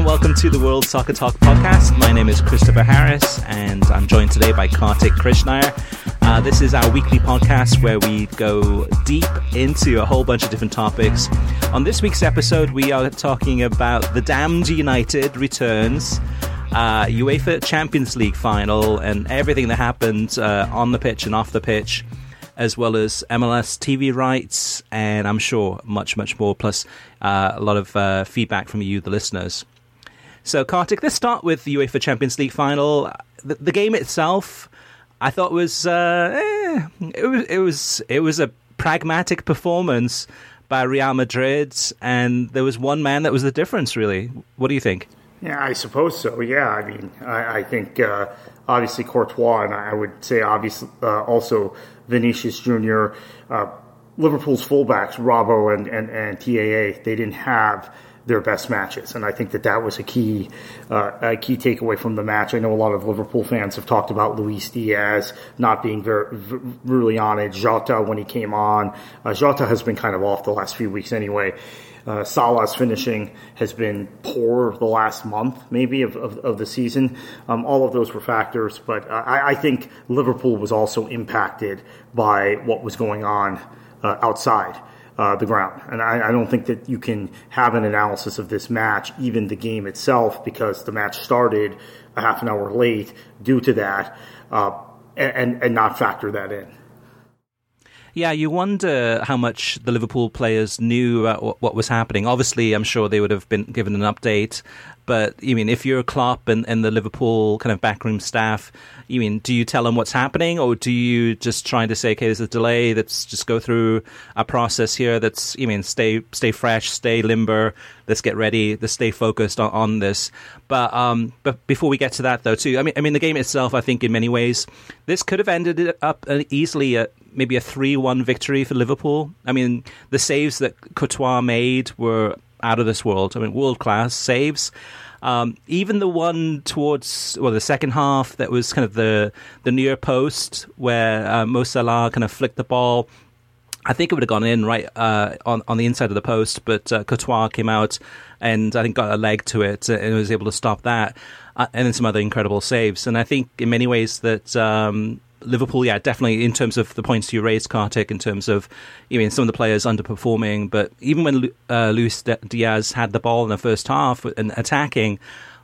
And welcome to the World Soccer Talk podcast. My name is Christopher Harris and I'm joined today by Kartik Krishnaiyer. Uh, this is our weekly podcast where we go deep into a whole bunch of different topics. On this week's episode, we are talking about the Damned United returns, uh, UEFA Champions League final, and everything that happened uh, on the pitch and off the pitch as well as MLS TV rights, and I'm sure much, much more, plus uh, a lot of uh, feedback from you, the listeners. So, Kartik, let's start with the UEFA Champions League final. The, the game itself, I thought was, uh, eh, it was it was it was a pragmatic performance by Real Madrid, and there was one man that was the difference. Really, what do you think? Yeah, I suppose so. Yeah, I mean, I, I think uh, obviously Courtois, and I would say obviously uh, also Vinicius Jr., uh, Liverpool's fullbacks, Robbo and, and, and TAA, they didn't have their best matches, and I think that that was a key uh, a key takeaway from the match. I know a lot of Liverpool fans have talked about Luis Diaz not being very really on it. Jota when he came on, uh, Jota has been kind of off the last few weeks anyway. Uh, Salah's finishing has been poor the last month, maybe, of, of, of the season. Um, all of those were factors, but I, I, think Liverpool was also impacted by what was going on uh, outside. Uh, the ground. And I, I, don't think that you can have an analysis of this match, even the game itself, because the match started a half an hour late due to that, uh, and, and not factor that in. Yeah, you wonder how much the Liverpool players knew about what was happening. Obviously, I'm sure they would have been given an update. But you mean if you're Klopp and, and the Liverpool kind of backroom staff, you mean do you tell them what's happening, or do you just try to say, okay, there's a delay, let's just go through a process here. That's you mean stay stay fresh, stay limber. Let's get ready. Let's stay focused on, on this. But um, but before we get to that though, too, I mean, I mean the game itself, I think in many ways, this could have ended up easily at maybe a three-one victory for Liverpool. I mean, the saves that Courtois made were out of this world. I mean, world class saves. Um, even the one towards well, the second half that was kind of the the near post where uh, Mo Salah kind of flicked the ball. I think it would have gone in right uh, on on the inside of the post, but uh, Courtois came out and I think got a leg to it and was able to stop that, uh, and then some other incredible saves. And I think in many ways that um, Liverpool, yeah, definitely in terms of the points you raised, Kartik, in terms of, I mean, some of the players underperforming, but even when uh, Luis Diaz had the ball in the first half and attacking,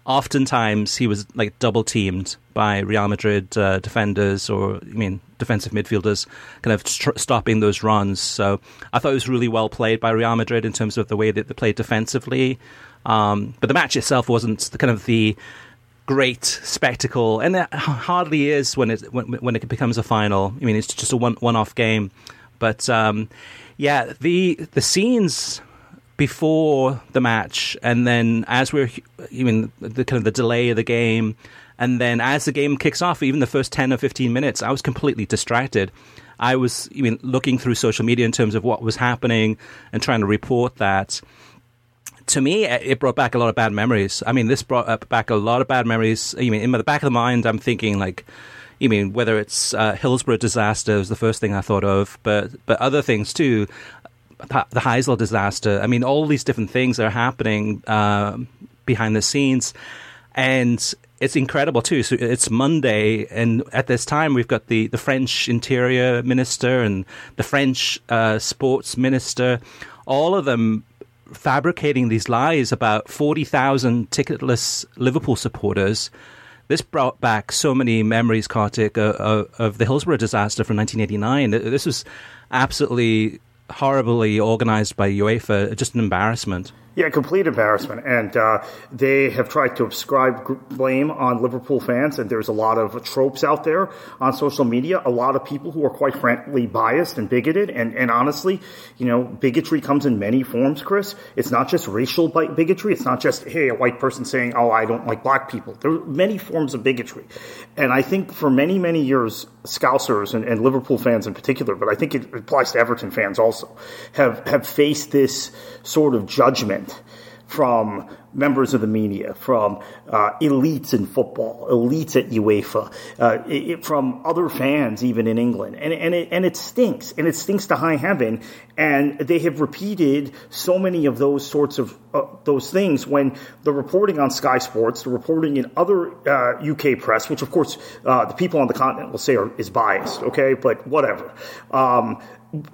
oftentimes he was like double teamed by Real Madrid uh, defenders or, I mean, defensive midfielders, kind of tr- stopping those runs. So I thought it was really well played by Real Madrid in terms of the way that they played defensively. Um, but the match itself wasn't the kind of the great spectacle, and it hardly is when it when, when it becomes a final. I mean, it's just a one one off game, but um, yeah, the the scenes before the match, and then as we're even the kind of the delay of the game, and then as the game kicks off, even the first ten or fifteen minutes, I was completely distracted. I was mean looking through social media in terms of what was happening and trying to report that to me, it brought back a lot of bad memories. I mean, this brought back a lot of bad memories. I mean, in the back of the mind, I'm thinking like, you mean whether it's uh, Hillsborough disaster was the first thing I thought of, but but other things too. The Heysel disaster. I mean, all these different things are happening. Uh, behind the scenes, and it's incredible too. So it's Monday, and at this time we've got the, the French Interior Minister and the French uh, Sports Minister, all of them fabricating these lies about forty thousand ticketless Liverpool supporters. This brought back so many memories, Kartik, uh, of the Hillsborough disaster from 1989. This was absolutely horribly organized by UEFA, just an embarrassment. Yeah, complete embarrassment. And uh, they have tried to ascribe blame on Liverpool fans, and there's a lot of tropes out there on social media. A lot of people who are quite frankly biased and bigoted. And, and honestly, you know, bigotry comes in many forms, Chris. It's not just racial bigotry. It's not just, hey, a white person saying, oh, I don't like black people. There are many forms of bigotry. And I think for many, many years, Scousers and, and Liverpool fans in particular, but I think it applies to Everton fans also, have, have faced this sort of judgment from members of the media, from uh, elites in football, elites at UEFA, uh, it, from other fans even in England, and and it, and it stinks, and it stinks to high heaven. And they have repeated so many of those sorts of uh, those things when the reporting on Sky Sports, the reporting in other UK uh, press, which of course uh, the people on the continent will say are, is biased, okay, but whatever. Um,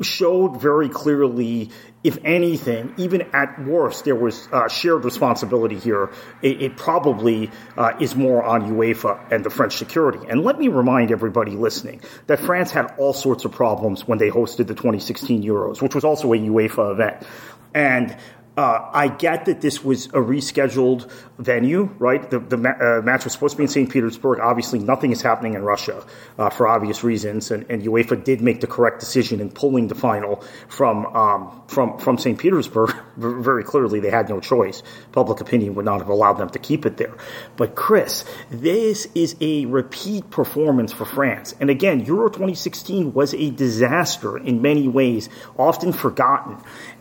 showed very clearly, if anything, even at worst, there was uh, shared responsibility here. It, it probably uh, is more on UEFA and the French security. And let me remind everybody listening that France had all sorts of problems when they hosted the 2016 Euros, which was also a UEFA event. And uh, I get that this was a rescheduled venue, right? The, the uh, match was supposed to be in St. Petersburg. Obviously, nothing is happening in Russia uh, for obvious reasons, and, and, UEFA did make the correct decision in pulling the final from um, from from St. Petersburg. Very clearly, they had no choice. Public opinion would not have allowed them to keep it there. But Chris, this is a repeat performance for France, and again, Euro 2016 was a disaster in many ways, often forgotten,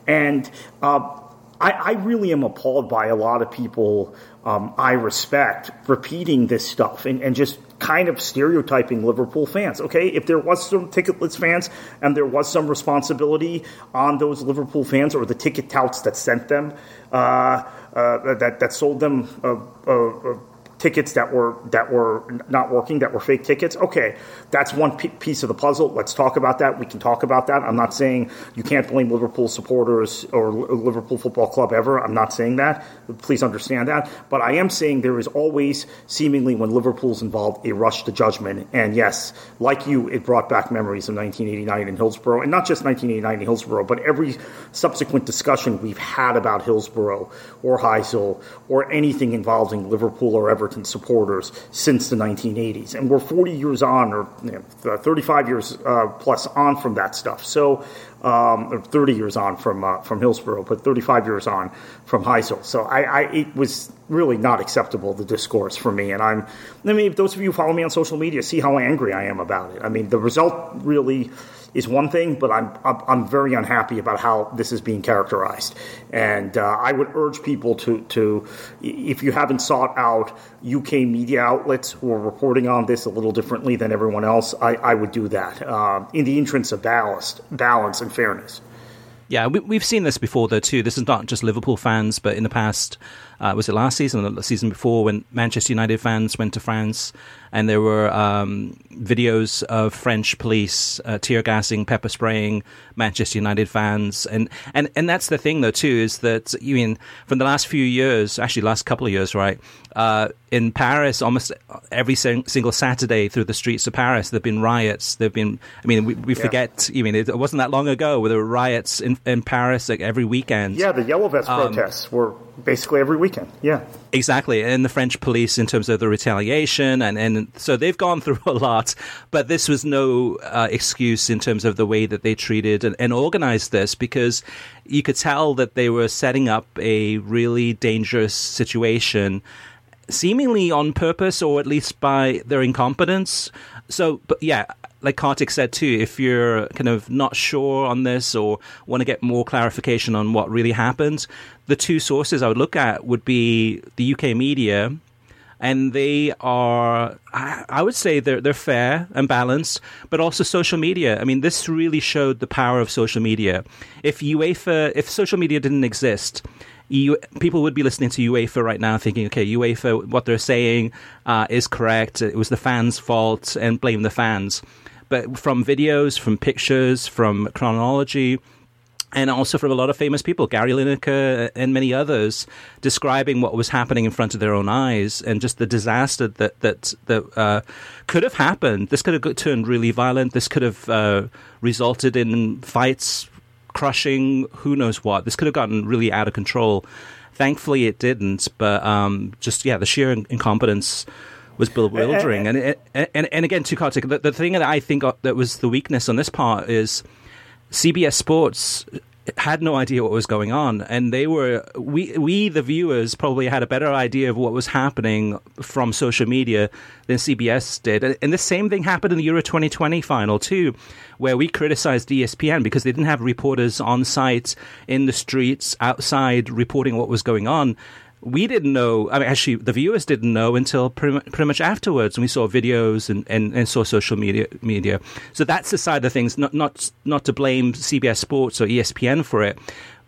and. Uh, I, I really am appalled by a lot of people um, I respect repeating this stuff and, and just kind of stereotyping Liverpool fans. Okay, if there was some ticketless fans and there was some responsibility on those Liverpool fans or the ticket touts that sent them, uh, uh, that that sold them. Uh, uh, uh tickets that were that were not working, that were fake tickets. Okay, that's one p- piece of the puzzle. Let's talk about that. We can talk about that. I'm not saying you can't blame Liverpool supporters or Liverpool Football Club ever. I'm not saying that. Please understand that. But I am saying there is always, seemingly, when Liverpool's involved, a rush to judgment. And yes, like you, it brought back memories of 1989 in Hillsborough, and not just 1989 in Hillsborough, but every subsequent discussion we've had about Hillsborough or Heysel or anything involving Liverpool or Everton Everton supporters since the 1980s. And we're 40 years on, or you know, 35 years uh, plus on from that stuff. So, um, or 30 years on from uh, from Hillsborough, but 35 years on from Heysel. So I, I, it was really not acceptable the discourse for me. And I'm, I mean, those of you who follow me on social media see how angry I am about it. I mean, the result really is one thing, but I'm, I'm, very unhappy about how this is being characterized. And uh, I would urge people to, to, if you haven't sought out UK media outlets who are reporting on this a little differently than everyone else, I, I would do that uh, in the interest of ballast, balance and fairness. Yeah, we, have seen this before, though, too. This is not just Liverpool fans, but in the past, uh, was it last season or the season before when Manchester United fans went to France and there were um, videos of French police uh, tear gassing, pepper spraying Manchester United fans, and, and and that's the thing though too is that you mean from the last few years, actually last couple of years, right? Uh, in Paris, almost every single Saturday through the streets of Paris, there've been riots. There've been, I mean, we, we yeah. forget. You mean it wasn't that long ago where there were riots in, in Paris like every weekend. Yeah, the Yellow Vest um, protests were basically every weekend. Yeah, exactly. And the French police in terms of the retaliation, and and so they've gone through a lot. But this was no uh, excuse in terms of the way that they treated and, and organized this because you could tell that they were setting up a really dangerous situation seemingly on purpose or at least by their incompetence. So, but yeah, like Kartik said too, if you're kind of not sure on this or want to get more clarification on what really happened, the two sources I would look at would be the UK media and they are, I, would say, they're they're fair and balanced, but also social media. I mean, this really showed the power of social media. If UEFA, if social media didn't exist. People would be listening to UEFA right now, thinking, "Okay, UEFA, what they're saying uh, is correct. It was the fans' fault, and blame the fans." But from videos, from pictures, from chronology, and also from a lot of famous people, Gary Lineker and many others, describing what was happening in front of their own eyes and just the disaster that that that uh, could have happened. This could have turned really violent. This could have uh, resulted in fights, crushing, who knows what. This could have gotten really out of control. Thankfully, it didn't. But um, just yeah, the sheer incompetence was eh, eh, bewildering. Eh. And and, and, and again, to Kartik, the, the thing that I think uh, that was the weakness on this part is CBS Sports had no idea what was going on. And they were we we the viewers probably had a better idea of what was happening from social media than CBS did. And the same thing happened in the Euro 2020 final too where we criticized ESPN because they didn't have reporters on site in the streets outside reporting what was going on we didn't know. I mean, actually, the viewers didn't know until pretty, pretty much afterwards, and we saw videos and, and, and, saw social media. Media. So that's the side of things. Not not not to blame CBS Sports or ESPN for it,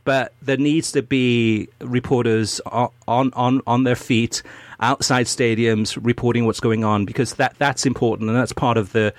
but there needs to be reporters on on on their feet outside stadiums reporting what's going on because that that's important and that's part of the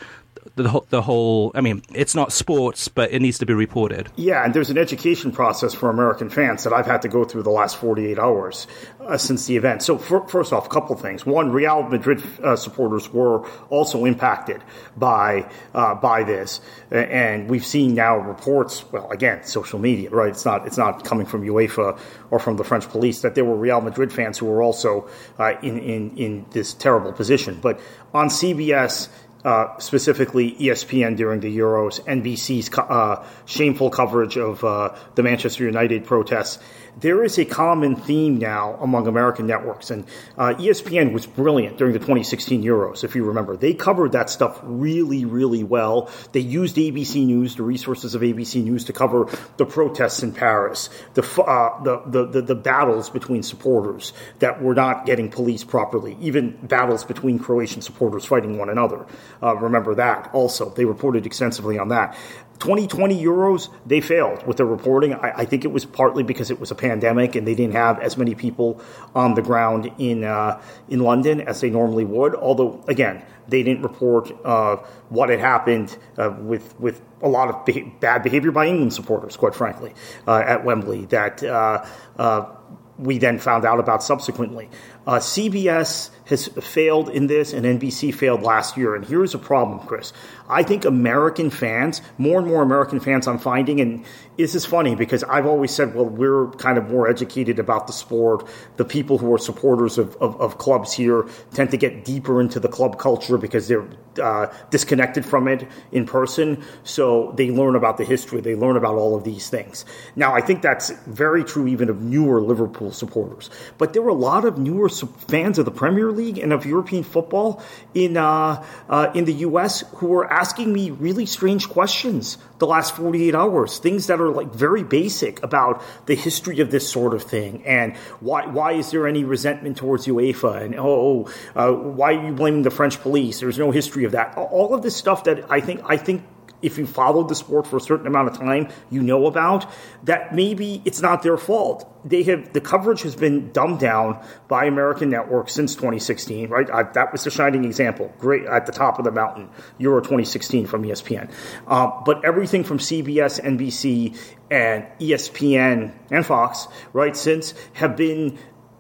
the, the whole. I mean, it's not sports, but it needs to be reported. Yeah, and there's an education process for American fans that I've had to go through the last 48 hours uh, since the event. So, for, first off, a couple things. One, Real Madrid uh, supporters were also impacted by uh, by this, and we've seen now reports. Well, again, social media, right? It's not it's not coming from UEFA or from the French police that there were Real Madrid fans who were also uh, in in in this terrible position. But on CBS uh, specifically ESPN during the Euros, NBC's uh, shameful coverage of uh, the Manchester United protests, there is a common theme now among American networks. And uh, ESPN was brilliant during the 2016 Euros, if you remember. They covered that stuff really, really well. They used ABC News, the resources of ABC News, to cover the protests in Paris, the, uh, the, the, the, the battles between supporters that were not getting policed properly, even battles between Croatian supporters fighting one another. Uh, remember that also. They reported extensively on that. 2020 Euros, they failed with their reporting. I, I, think it was partly because it was a pandemic and they didn't have as many people on the ground in uh, in London as they normally would. Although, again, they didn't report uh, what had happened uh, with with a lot of bad behavior by England supporters, quite frankly, uh, at Wembley. That uh, uh, we then found out about subsequently. Uh, CBS has failed in this, and NBC failed last year. And here's a problem, Chris. I think American fans, more and more American fans, I'm finding, and this is funny because I've always said, well, we're kind of more educated about the sport. The people who are supporters of, of, of clubs here tend to get deeper into the club culture because they're uh, disconnected from it in person. So they learn about the history, they learn about all of these things. Now, I think that's very true even of newer Liverpool supporters. But there were a lot of newer fans of the Premier League and of European football in uh, uh, in the U.S. who were asking me really strange questions the last 48 hours, things that are like very basic about the history of this sort of thing and why why is there any resentment towards UEFA and oh, oh uh, why are you blaming the French police? There's no history of that. All of this stuff that I think I think if you followed the sport for a certain amount of time, you know about, that maybe it's not their fault. They have the coverage has been dumbed down by American networks since 2016, right? I, that was the shining example, great at the top of the mountain, Euro 2016 from ESPN. Uh, but everything from CBS, NBC, and ESPN and Fox, right, since have been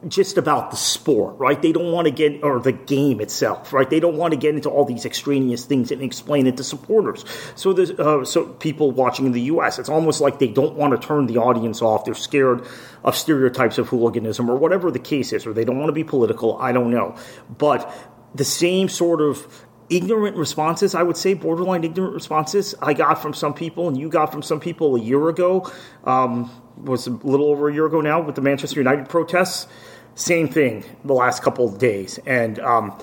just about the sport, right? They don't want to get, or the game itself, right? They don't want to get into all these extraneous things and explain it to supporters. So there's, uh, so people watching in the U.S., it's almost like they don't want to turn the audience off. They're scared of stereotypes of hooliganism or whatever the case is, or they don't want to be political. I don't know. But the same sort of ignorant responses, I would say, borderline ignorant responses I got from some people and you got from some people a year ago, um, was a little over a year ago now with the Manchester United protests same thing the last couple of days. And um,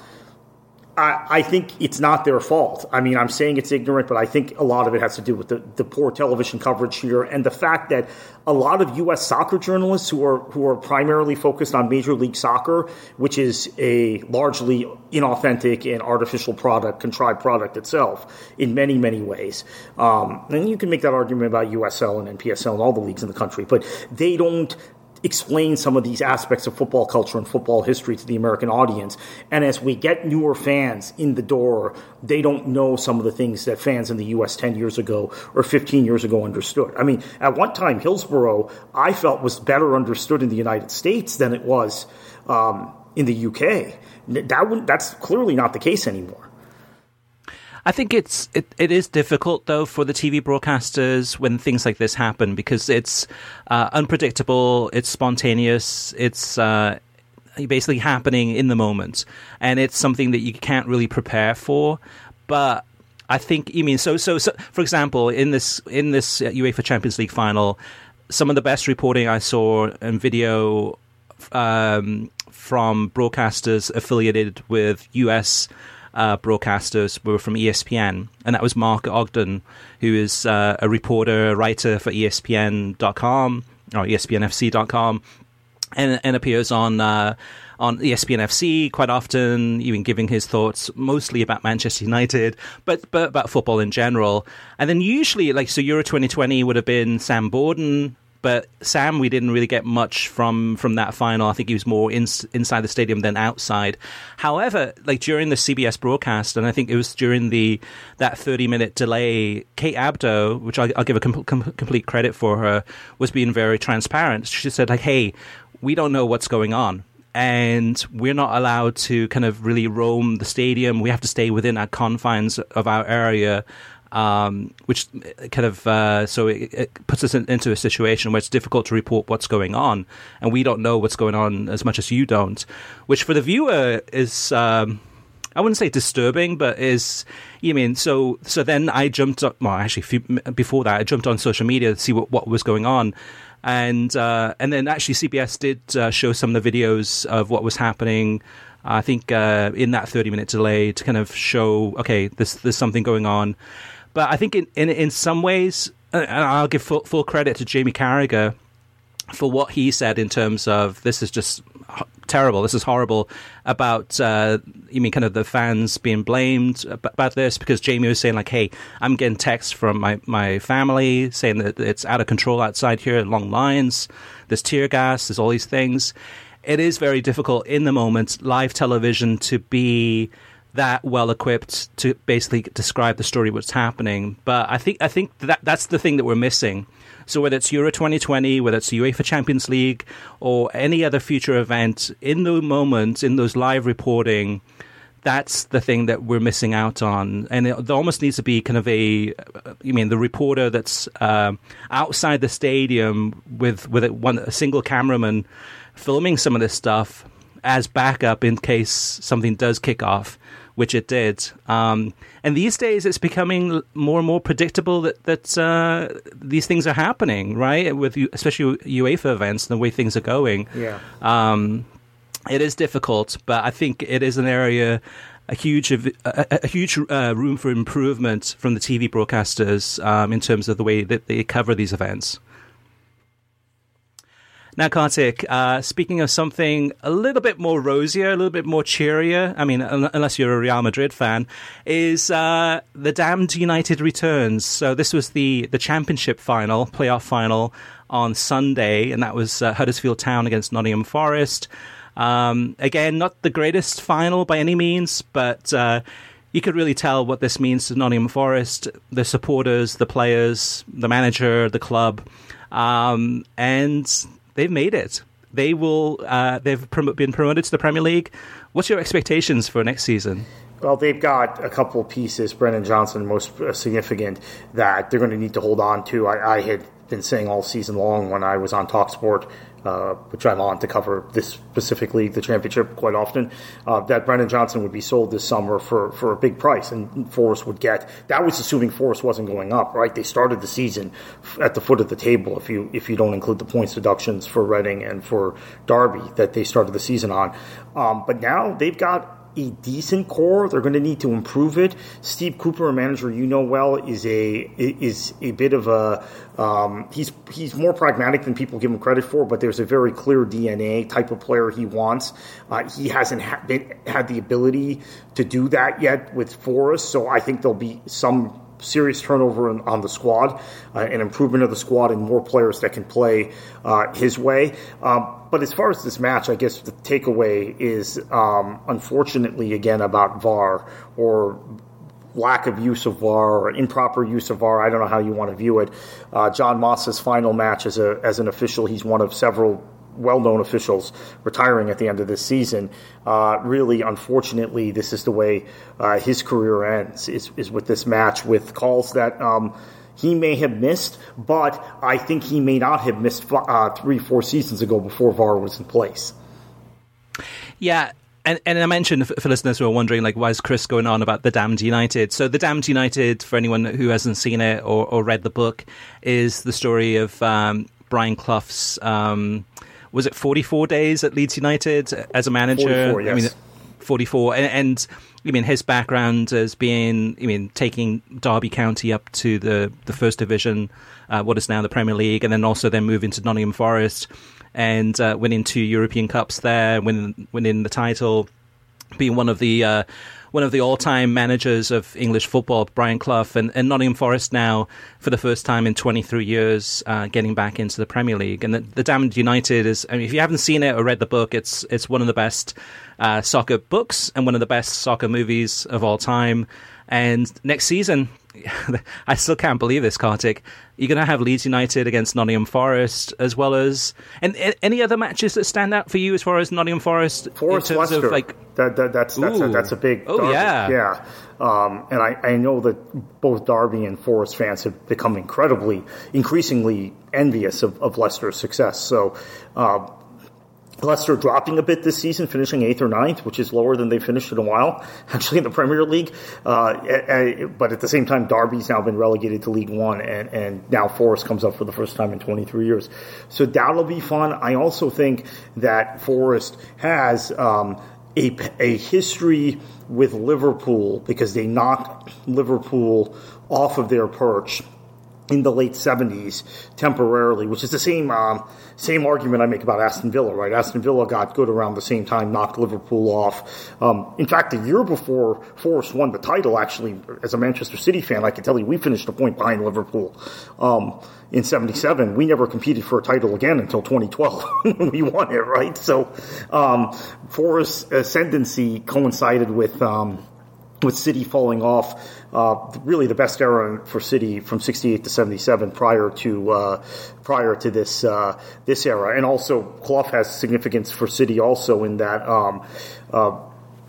I, I, think it's not their fault. I mean, I'm saying it's ignorant, but I think a lot of it has to do with the, the poor television coverage here and the fact that a lot of U.S. soccer journalists who are who are primarily focused on Major League Soccer, which is a largely inauthentic and artificial product, contrived product itself in many many ways. Um, and you can make that argument about USL and NPSL and all the leagues in the country, but they don't explain some of these aspects of football culture and football history to the American audience. And as we get newer fans in the door, they don't know some of the things that fans in the U.S. 10 years ago or 15 years ago understood. I mean, at one time, Hillsborough, I felt was better understood in the United States than it was um, in the UK. That that's clearly not the case anymore. I think it's it, it is difficult though for the TV broadcasters when things like this happen because it's uh, unpredictable, it's spontaneous, it's uh, basically happening in the moment, and it's something that you can't really prepare for. But I think you mean so, so so. For example, in this in this UEFA Champions League final, some of the best reporting I saw and video um, from broadcasters affiliated with US uh, broadcasters were from ESPN, and that was Mark Ogden, who is uh, a reporter, writer for ESPN.com or ESPNFC.com, and, and appears on uh, on ESPN FC quite often, even giving his thoughts mostly about Manchester United, but but about football in general. And then usually, like so, Euro 2020 would have been Sam Borden, but Sam, we didn't really get much from from that final. I think he was more in, inside the stadium than outside. However, like during the CBS broadcast, and I think it was during the that thirty minute delay, Kate Abdo, which I'll, I'll give a com- com- complete credit for her, was being very transparent. She said like, "Hey, we don't know what's going on." and we're not allowed to kind of really roam the stadium. We have to stay within our confines of our area um, which kind of uh, so it, it, puts us in, into a situation where it's difficult to report what's going on, and we don't know what's going on as much as you don't, which for the viewer is. Um, I wouldn't say disturbing, but is you mean so? So then I jumped up. Well, actually, few, before that, I jumped on social media to see what, what was going on, and uh, and then actually CBS did uh, show some of the videos of what was happening. I think uh, in that thirty minute delay to kind of show, okay, there's there's something going on, but I think in, in, in some ways, and I'll give full, full credit to Jamie Carragher for what he said in terms of this is just terrible, this is horrible about, uh, you mean kind of the fans being blamed about this because Jamie was saying like, hey, I'm getting texts from my, my family saying that it's out of control outside here, long lines, there's tear gas, there's all these things. It is very difficult in the moment, live television, to be that well equipped to basically describe the story what's happening. But I think I think that that's the thing that we're missing. So whether it's Euro 2020, whether it's the UEFA Champions League, or any other future event, in the moment, in those live reporting, that's the thing that we're missing out on. And it, there almost needs to be kind of a, you mean the reporter that's uh, outside the stadium with with a, one a single cameraman filming some of this stuff as backup in case something does kick off which it did. Um, and these days, it's becoming more and more predictable that that uh, these things are happening, right? With especially UEFA events, and the way things are going. Yeah. Um, it is difficult, but I think it is an area a huge a, a huge uh, room for improvement from the TV broadcasters um, in terms of the way that they cover these events. Now, Kartik, uh, speaking of something a little bit more rosier, a little bit more cheerier, I mean, un- unless you're a Real Madrid fan, is uh, the Damned United returns. So this was the, the championship final, playoff final on Sunday, and that was uh, Huddersfield Town against Nottingham Forest. Um, again, not the greatest final by any means, but uh, you could really tell what this means to Nottingham Forest, the supporters, the players, the manager, the club. Um, and they've made it. They will. Uh, they've prom- been promoted to the Premier League. What's your expectations for next season? Well, they've got a couple pieces, Brennan Johnson most significant, that they're going to need to hold on to. I, I had been saying all season long when I was on Talksport uh, which I'm on to cover this specifically, the championship quite often, uh, that Brennan Johnson would be sold this summer for, for a big price and Forest would get. That was assuming Forest wasn't going up, right? They started the season at the foot of the table if you if you don't include the points deductions for Reading and for Derby that they started the season on. Um, but now they've got a decent core. They're going to need to improve it. Steve Cooper, a manager you know well, is a is a bit of a um, he's he's more pragmatic than people give him credit for. But there's a very clear DNA type of player he wants. Uh, he hasn't ha- been, had the ability to do that yet with Forest, so I think there'll be some serious turnover in, on the squad, uh, an improvement of the squad, and more players that can play uh, his way. Um, but as far as this match, I guess the takeaway is um, unfortunately again about VAR or lack of use of VAR or improper use of VAR. I don't know how you want to view it. Uh, John Moss's final match as a as an official, he's one of several well-known officials retiring at the end of this season. Uh, really, unfortunately, this is the way uh, his career ends. Is, is with this match with calls that. Um, he may have missed, but I think he may not have missed uh, three, four seasons ago before VAR was in place. Yeah, and, and I mentioned for listeners who are wondering, like, why is Chris going on about the Damned United? So, the Damned United, for anyone who hasn't seen it or, or read the book, is the story of um, Brian Clough's um, was it 44 days at Leeds United as a manager? 44, yes. I mean, 44. And, and I mean, his background as being, I mean, taking Derby County up to the, the first division, uh, what is now the Premier League, and then also then moving to Nottingham Forest and uh, winning two European Cups there, winning, winning the title, being one of the uh, one of the all-time managers of English football, Brian Clough, and, and Nottingham Forest now, for the first time in 23 years, uh, getting back into the Premier League. And the, the Damned United is, I mean, if you haven't seen it or read the book, it's it's one of the best uh, soccer books and one of the best soccer movies of all time. And next season, I still can't believe this, Kartik. You're going to have Leeds United against Nottingham Forest, as well as and any other matches that stand out for you as far as Nottingham Forest. Forest in terms Leicester. Of like, that, that, that's that's a, that's a big. Oh derby. yeah, yeah. Um, and I, I know that both Derby and Forest fans have become incredibly, increasingly envious of, of Leicester's success. So. Uh, Leicester dropping a bit this season, finishing eighth or ninth, which is lower than they finished in a while, actually in the Premier League. Uh, but at the same time, Derby's now been relegated to League One, and, and now Forest comes up for the first time in 23 years. So that'll be fun. I also think that Forest has um, a, a history with Liverpool because they knocked Liverpool off of their perch in the late 70s temporarily, which is the same um, same argument I make about Aston Villa, right? Aston Villa got good around the same time, knocked Liverpool off. Um, in fact, the year before Forest won the title, actually, as a Manchester City fan, I can tell you we finished a point behind Liverpool. Um, in 77, we never competed for a title again until 2012 we won it, right? So, um, Forest's ascendancy coincided with, um, with City falling off uh, really the best era for City from 68 to 77 prior to uh, prior to this uh, this era, and also Clough has significance for City also in that um, uh,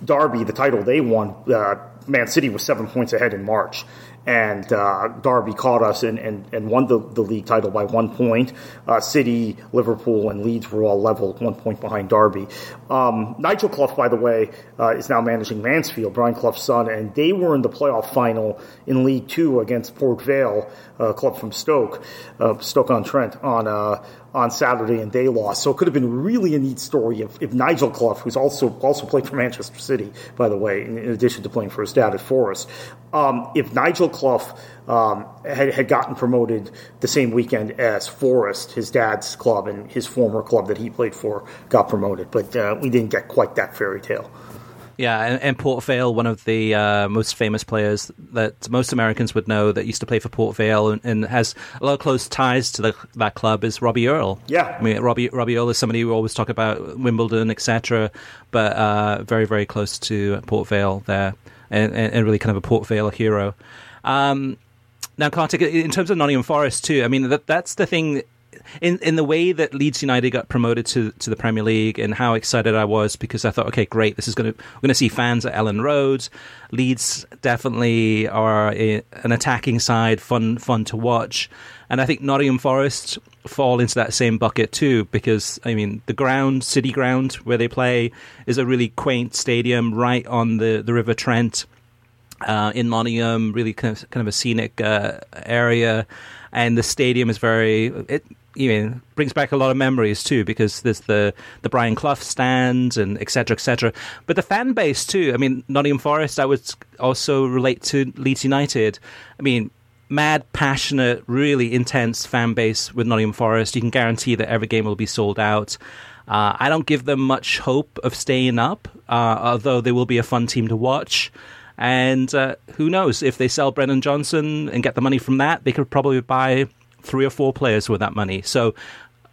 Derby, the title they won, uh, Man City was seven points ahead in March and uh, Derby caught us and, and, and won the, the league title by one point. Uh, City, Liverpool, and Leeds were all level, one point behind Derby. Um, Nigel Clough, by the way, uh, is now managing Mansfield, Brian Clough's son, and they were in the playoff final in League Two against Port Vale, a club from Stoke, uh, Stoke on Trent, on uh, on Saturday, and they lost. So it could have been really a neat story if, if Nigel Clough, who's also also played for Manchester City, by the way, in, in addition to playing for his dad at Forest, um, if Nigel Clough um, had, had gotten promoted the same weekend as Forest, his dad's club and his former club that he played for, got promoted. But uh, we didn't get quite that fairy tale. Yeah, and, and Port Vale, one of the uh, most famous players that most Americans would know that used to play for Port Vale and, and has a lot of close ties to the, that club is Robbie Earle. Yeah, I mean Robbie Robbie Earle is somebody who always talk about Wimbledon, etc., but uh, very very close to Port Vale there, and, and, really kind of a Port Vale hero. Um, now, Kartik, in terms of Nottingham Forest too, I mean that that's the thing in in the way that Leeds United got promoted to to the Premier League and how excited I was because I thought, okay, great, this is going to we're going to see fans at Elland Road. Leeds definitely are a, an attacking side, fun fun to watch, and I think Nottingham Forest fall into that same bucket too because I mean the ground, City Ground, where they play, is a really quaint stadium right on the the River Trent. Uh, in Nottingham, really kind of, kind of a scenic uh, area, and the stadium is very. It you know brings back a lot of memories too because there's the the Brian Clough stand and etc etc. But the fan base too. I mean, Nottingham Forest. I would also relate to Leeds United. I mean, mad, passionate, really intense fan base with Nottingham Forest. You can guarantee that every game will be sold out. Uh, I don't give them much hope of staying up, uh, although they will be a fun team to watch. And uh, who knows if they sell Brennan Johnson and get the money from that, they could probably buy three or four players with that money. So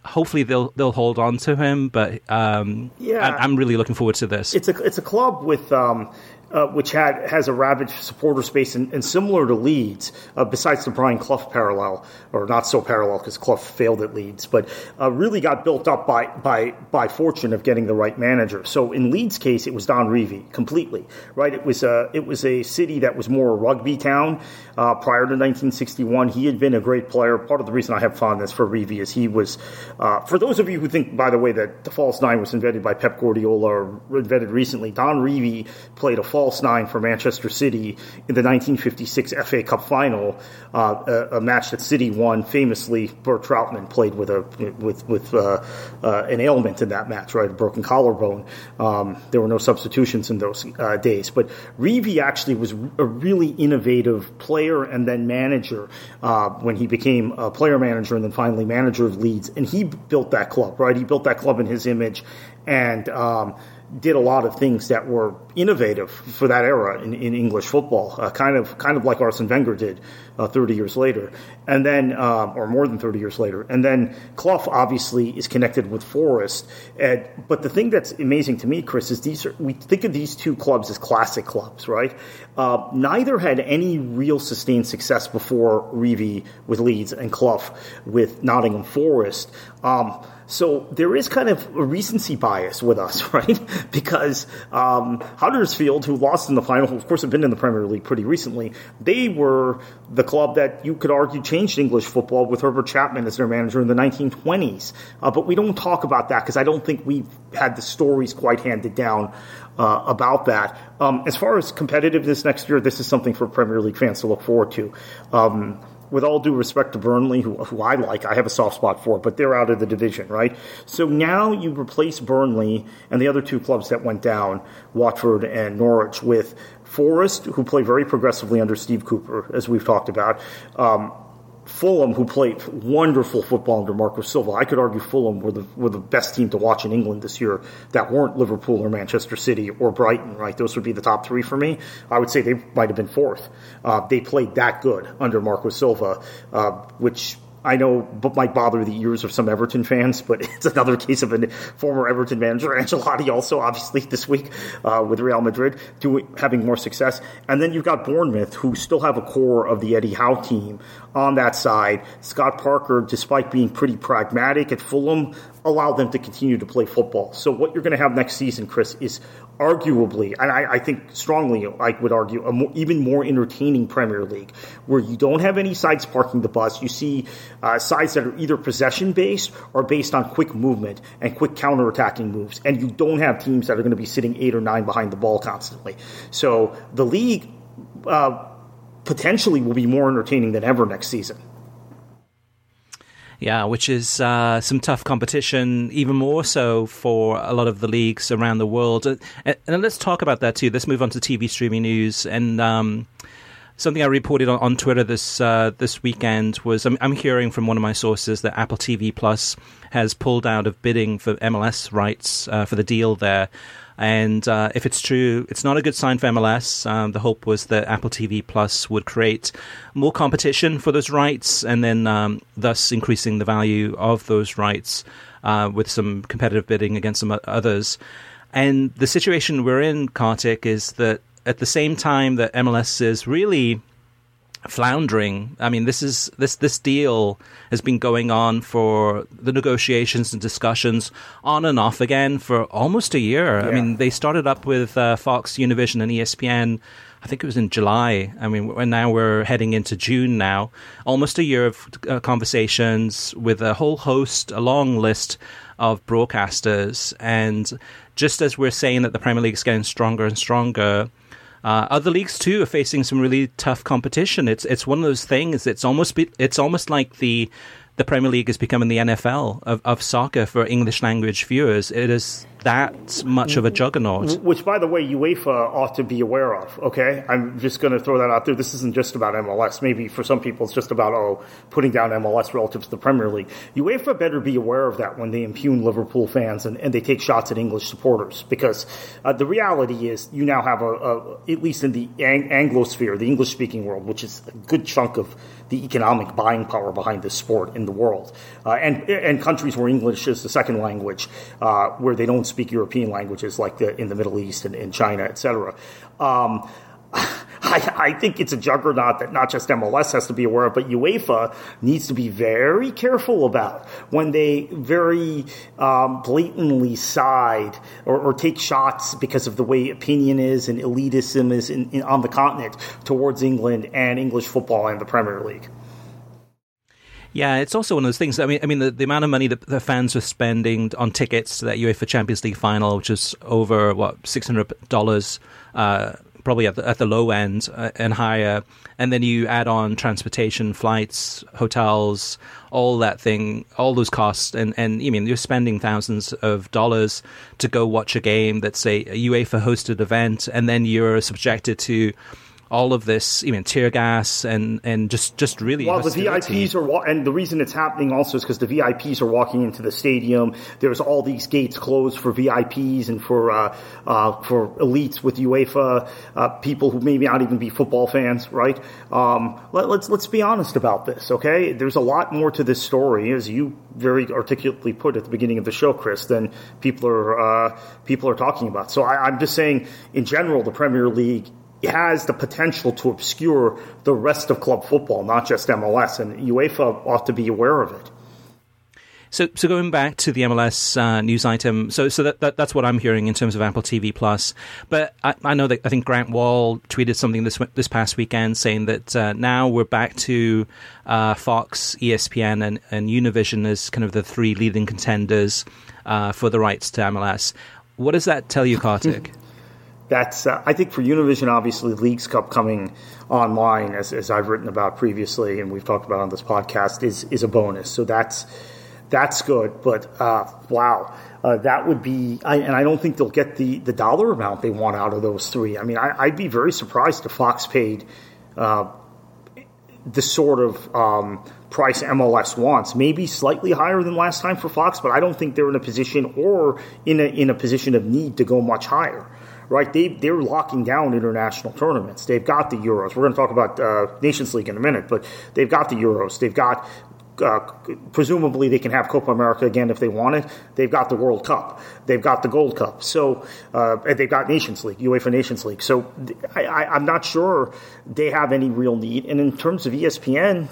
hopefully they'll they'll hold on to him. But um, yeah, I, am really looking forward to this. It's a it's a club with um, uh, which had has a rabid supporter space and, and similar to Leeds, uh, besides the Brian Clough parallel, or not so parallel because Clough failed at Leeds, but uh, really got built up by by by fortune of getting the right manager. So in Leeds' case, it was Don Revie completely right. It was a it was a city that was more a rugby town uh, prior to 1961. He had been a great player. Part of the reason I have fondness for Revie is he was. Uh, for those of you who think, by the way, that the false nine was invented by Pep Guardiola or invented recently, Don Revie played a false nine for Manchester City in the 1956 FA Cup final, uh, a, a, match that City won famously. Bert Trautmann played with a with with uh, uh, an ailment in that match, right, a broken collarbone. Um, there were no substitutions in those uh, days, but Revie actually was a really innovative player and then manager uh, when he became a player manager and then finally manager of Leeds, and he built that club, right? He built that club in his image, and um, did a lot of things that were innovative for that era in, in English football, uh, kind of kind of like Arsene Wenger did uh, 30 years later, and then um, or more than 30 years later, and then Clough obviously is connected with Forest. And, but the thing that's amazing to me, Chris, is these are, we think of these two clubs as classic clubs, right? Uh, neither had any real sustained success before Revie with Leeds and Clough with Nottingham Forest. Um, so there is kind of a recency bias with us, right? because um, Huddersfield, who lost in the final, of course, have been in the Premier League pretty recently, they were the club that you could argue changed English football with Herbert Chapman as their manager in the 1920s. Uh, but we don't talk about that because I don't think we've had the stories quite handed down uh, about that. Um, as far as competitiveness next year, this is something for Premier League fans to look forward to. Um, with all due respect to Burnley, who, who I like, I have a soft spot for, but they're out of the division, right? So now you replace Burnley and the other two clubs that went down, Watford and Norwich, with Forest, who play very progressively under Steve Cooper, as we've talked about. Um, Fulham, who played wonderful football under Marco Silva. I could argue Fulham were the were the best team to watch in England this year that weren't Liverpool or Manchester City or Brighton. Right, those would be the top three for me. I would say they might have been fourth. Uh, they played that good under Marco Silva, uh, which I know but might bother the ears of some Everton fans, but it's another case of a former Everton manager, Ancelotti, also obviously this week uh, with Real Madrid, doing having more success. And then you've got Bournemouth, who still have a core of the Eddie Howe team on that side. Scott Parker, despite being pretty pragmatic at Fulham, allowed them to continue to play football. So what you're going to have next season, Chris, is arguably, and I, I think strongly, I would argue, a more, even more entertaining Premier League, where you don't have any sides parking the bus. You see uh, sides that are either possession based or based on quick movement and quick counter-attacking moves, and you don't have teams that are going to be sitting eight or nine behind the ball constantly. So the league uh, potentially will be more entertaining than ever next season. Yeah, which is uh, some tough competition, even more so for a lot of the leagues around the world. And, and let's talk about that too. Let's move on to TV streaming news. And um, something I reported on, on Twitter this uh, this weekend was I'm, I'm, hearing from one of my sources that Apple TV Plus has pulled out of bidding for MLS rights uh, for the deal there. And uh, if it's true, it's not a good sign for MLS. Um, the hope was that Apple TV Plus would create more competition for those rights and then um, thus increasing the value of those rights uh, with some competitive bidding against some others. And the situation we're in, Kartik, is that at the same time that MLS is really floundering. I mean, this is this this deal has been going on for the negotiations and discussions on and off again for almost a year. Yeah. I mean, they started up with uh, Fox, Univision, and ESPN. I think it was in July. I mean, now we're heading into June now. Almost a year of uh, conversations with a whole host, a long list of broadcasters. And just as we're saying that the Premier League is getting stronger and stronger, uh, other leagues too are facing some really tough competition. It's it's one of those things. It's almost be, it's almost like the the Premier League is becoming the NFL of, of soccer for English language viewers. It is that much of a juggernaut. Which, by the way, UEFA ought to be aware of. Okay, I'm just going to throw that out there. This isn't just about MLS. Maybe for some people, it's just about oh, putting down MLS relative to the Premier League. UEFA better be aware of that when they impugn Liverpool fans and, and they take shots at English supporters, because uh, the reality is you now have a, a at least in the Ang- Anglosphere, the English-speaking world, which is a good chunk of the economic buying power behind this sport in the world, uh, and and countries where English is the second language, uh, where they don't speak European languages like the, in the Middle East and in China, etc. Um, I, I, think it's a juggernaut that not just MLS has to be aware of, but UEFA needs to be very careful about when they very um, blatantly side or, or, take shots because of the way opinion is and elitism is in, in, on the continent towards England and English football and the Premier League. Yeah, it's also one of those things. I mean, I mean, the, the amount of money that the fans were spending on tickets to that UEFA Champions League final, which is over what six hundred dollars, uh, probably at the, at the low end uh, and higher, and then you add on transportation, flights, hotels, all that thing, all those costs, and and I mean, you're spending thousands of dollars to go watch a game that's a, a UEFA hosted event, and then you're subjected to all of this, you know, tear gas and, and just, just really. Well, the VIPs are, and the reason it's happening also is because the VIPs are walking into the stadium. There's all these gates closed for VIPs and for, uh, uh, for elites with UEFA, uh, people who maybe not even be football fans, right? Um, let, us let's, let's be honest about this, okay? There's a lot more to this story, as you very articulately put at the beginning of the show, Chris, than people are, uh, people are talking about. So I, I'm just saying, in general, the Premier League has the potential to obscure the rest of club football, not just MLS, and UEFA ought to be aware of it. So, so going back to the MLS uh, news item, so so that, that, that's what I'm hearing in terms of Apple TV Plus. But I, I, know that I think Grant Wahl tweeted something this this past weekend saying that uh, now we're back to uh, Fox, ESPN, and, and Univision as kind of the three leading contenders uh, for the rights to MLS. What does that tell you, Kartik? that's uh, I think for Univision, obviously, Leagues Cup coming online, as, as I've written about previously, and we've talked about on this podcast, is is a bonus. So that's that's good. But uh, wow, uh, that would be, I, and I don't think they'll get the the dollar amount they want out of those three. I mean, I, would be very surprised if Fox paid uh, the sort of um, price MLS wants. Maybe slightly higher than last time for Fox, but I don't think they're in a position or in a in a position of need to go much higher right? They they're locking down international tournaments. They've got the Euros. We're going to talk about uh, Nations League in a minute, but they've got the Euros. They've got uh, presumably they can have Copa America again if they want it. They've got the World Cup. They've got the Gold Cup. So uh, they've got Nations League, UEFA Nations League. So I, am not sure they have any real need. And in terms of ESPN,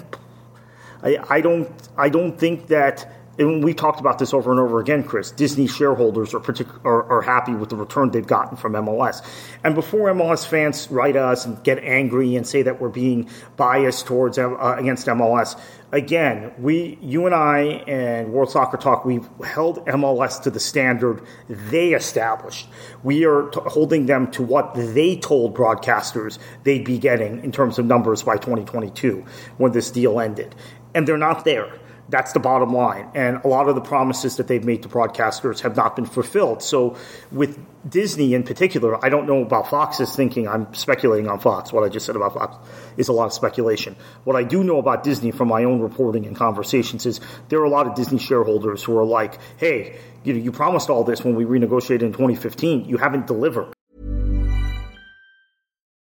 I, I don't I don't think that and we talked about this over and over again, Chris. Disney shareholders are, partic- are, are happy with the return they've gotten from MLS. And before MLS fans write us and get angry and say that we're being biased towards uh, against MLS, again, we, you and I, and World Soccer Talk, we've held MLS to the standard they established. We are t- holding them to what they told broadcasters they'd be getting in terms of numbers by 2022 when this deal ended, and they're not there. That's the bottom line. And a lot of the promises that they've made to broadcasters have not been fulfilled. So with Disney in particular, I don't know about Fox's thinking. I'm speculating on Fox. What I just said about Fox is a lot of speculation. What I do know about Disney from my own reporting and conversations is there are a lot of Disney shareholders who are like, hey, you know, you promised all this when we renegotiated in 2015. You haven't delivered.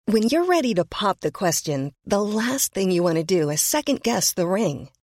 When you're ready to pop the question, the last thing you want to do is second guess the ring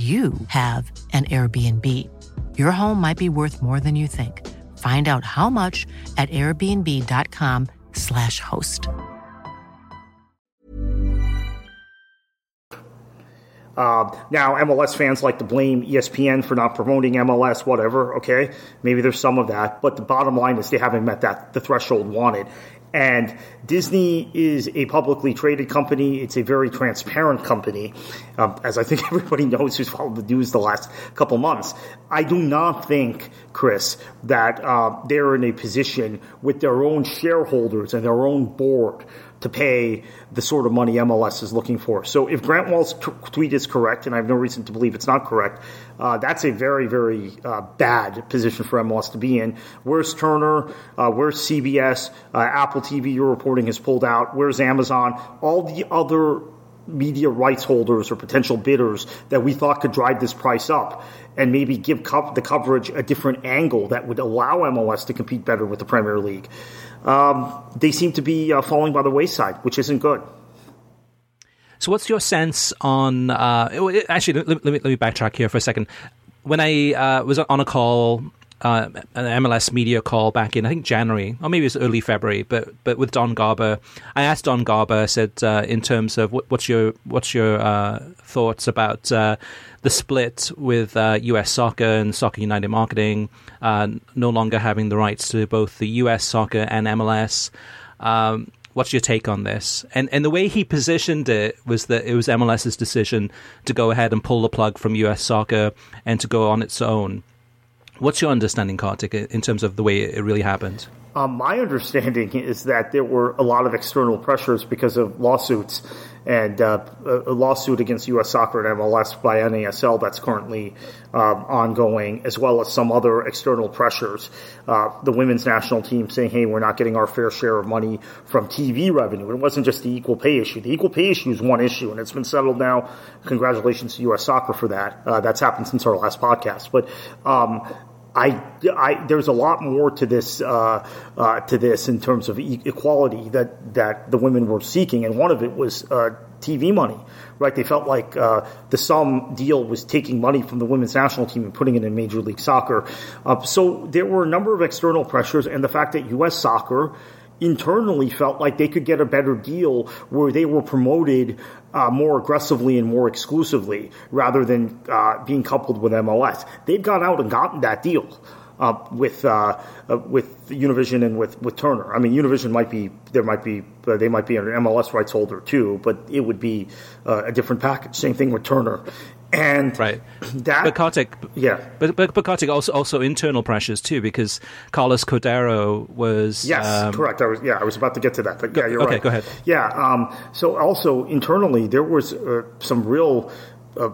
you have an Airbnb. Your home might be worth more than you think. Find out how much at airbnb.com/slash host. Uh, now, MLS fans like to blame ESPN for not promoting MLS, whatever. Okay, maybe there's some of that, but the bottom line is they haven't met that the threshold wanted. And Disney is a publicly traded company. It's a very transparent company, um, as I think everybody knows who's followed the news the last couple months. I do not think, Chris, that uh, they're in a position with their own shareholders and their own board to pay the sort of money MLS is looking for. So if Grant Wahl's t- tweet is correct, and I have no reason to believe it's not correct, uh, that's a very, very uh, bad position for MLS to be in. Where's Turner? Uh, where's CBS? Uh, Apple TV, your reporting has pulled out. Where's Amazon? All the other media rights holders or potential bidders that we thought could drive this price up and maybe give co- the coverage a different angle that would allow MLS to compete better with the Premier League. Um, they seem to be uh, falling by the wayside, which isn't good. So, what's your sense on? Uh, actually, let, me, let me backtrack here for a second. When I uh, was on a call, uh, an MLS media call back in I think January or maybe it was early February, but but with Don Garber, I asked Don Garber, I said, uh, in terms of what, what's your what's your uh, thoughts about uh, the split with U.S. Soccer and Soccer United Marketing no longer having the rights to both the U.S. Soccer and MLS. Um, what's your take on this? And and the way he positioned it was that it was MLS's decision to go ahead and pull the plug from US soccer and to go on its own. What's your understanding, Kartik, in terms of the way it really happened? Um, my understanding is that there were a lot of external pressures because of lawsuits and uh, a lawsuit against U.S. Soccer and MLS by NASL that's currently um, ongoing, as well as some other external pressures. Uh, the women's national team saying, "Hey, we're not getting our fair share of money from TV revenue." It wasn't just the equal pay issue. The equal pay issue is one issue, and it's been settled now. Congratulations to U.S. Soccer for that. Uh, that's happened since our last podcast, but. Um, I, I, there's a lot more to this uh, uh, to this in terms of e- equality that that the women were seeking, and one of it was uh, TV money. Right? They felt like uh, the SUM deal was taking money from the women's national team and putting it in Major League Soccer. Uh, so there were a number of external pressures, and the fact that U.S. Soccer internally felt like they could get a better deal where they were promoted uh, more aggressively and more exclusively rather than uh, being coupled with MLS. They've gone out and gotten that deal. Uh, with uh, uh, with Univision and with, with Turner, I mean Univision might be there might be uh, they might be an MLS rights holder too, but it would be a different package. Same thing with Turner, and right. that but Kartik, yeah, but but, but Kartik also also internal pressures too because Carlos Cordeiro was yes um, correct. I was yeah I was about to get to that, but yeah you're okay, right. go ahead. Yeah, um, so also internally there was uh, some real. Uh,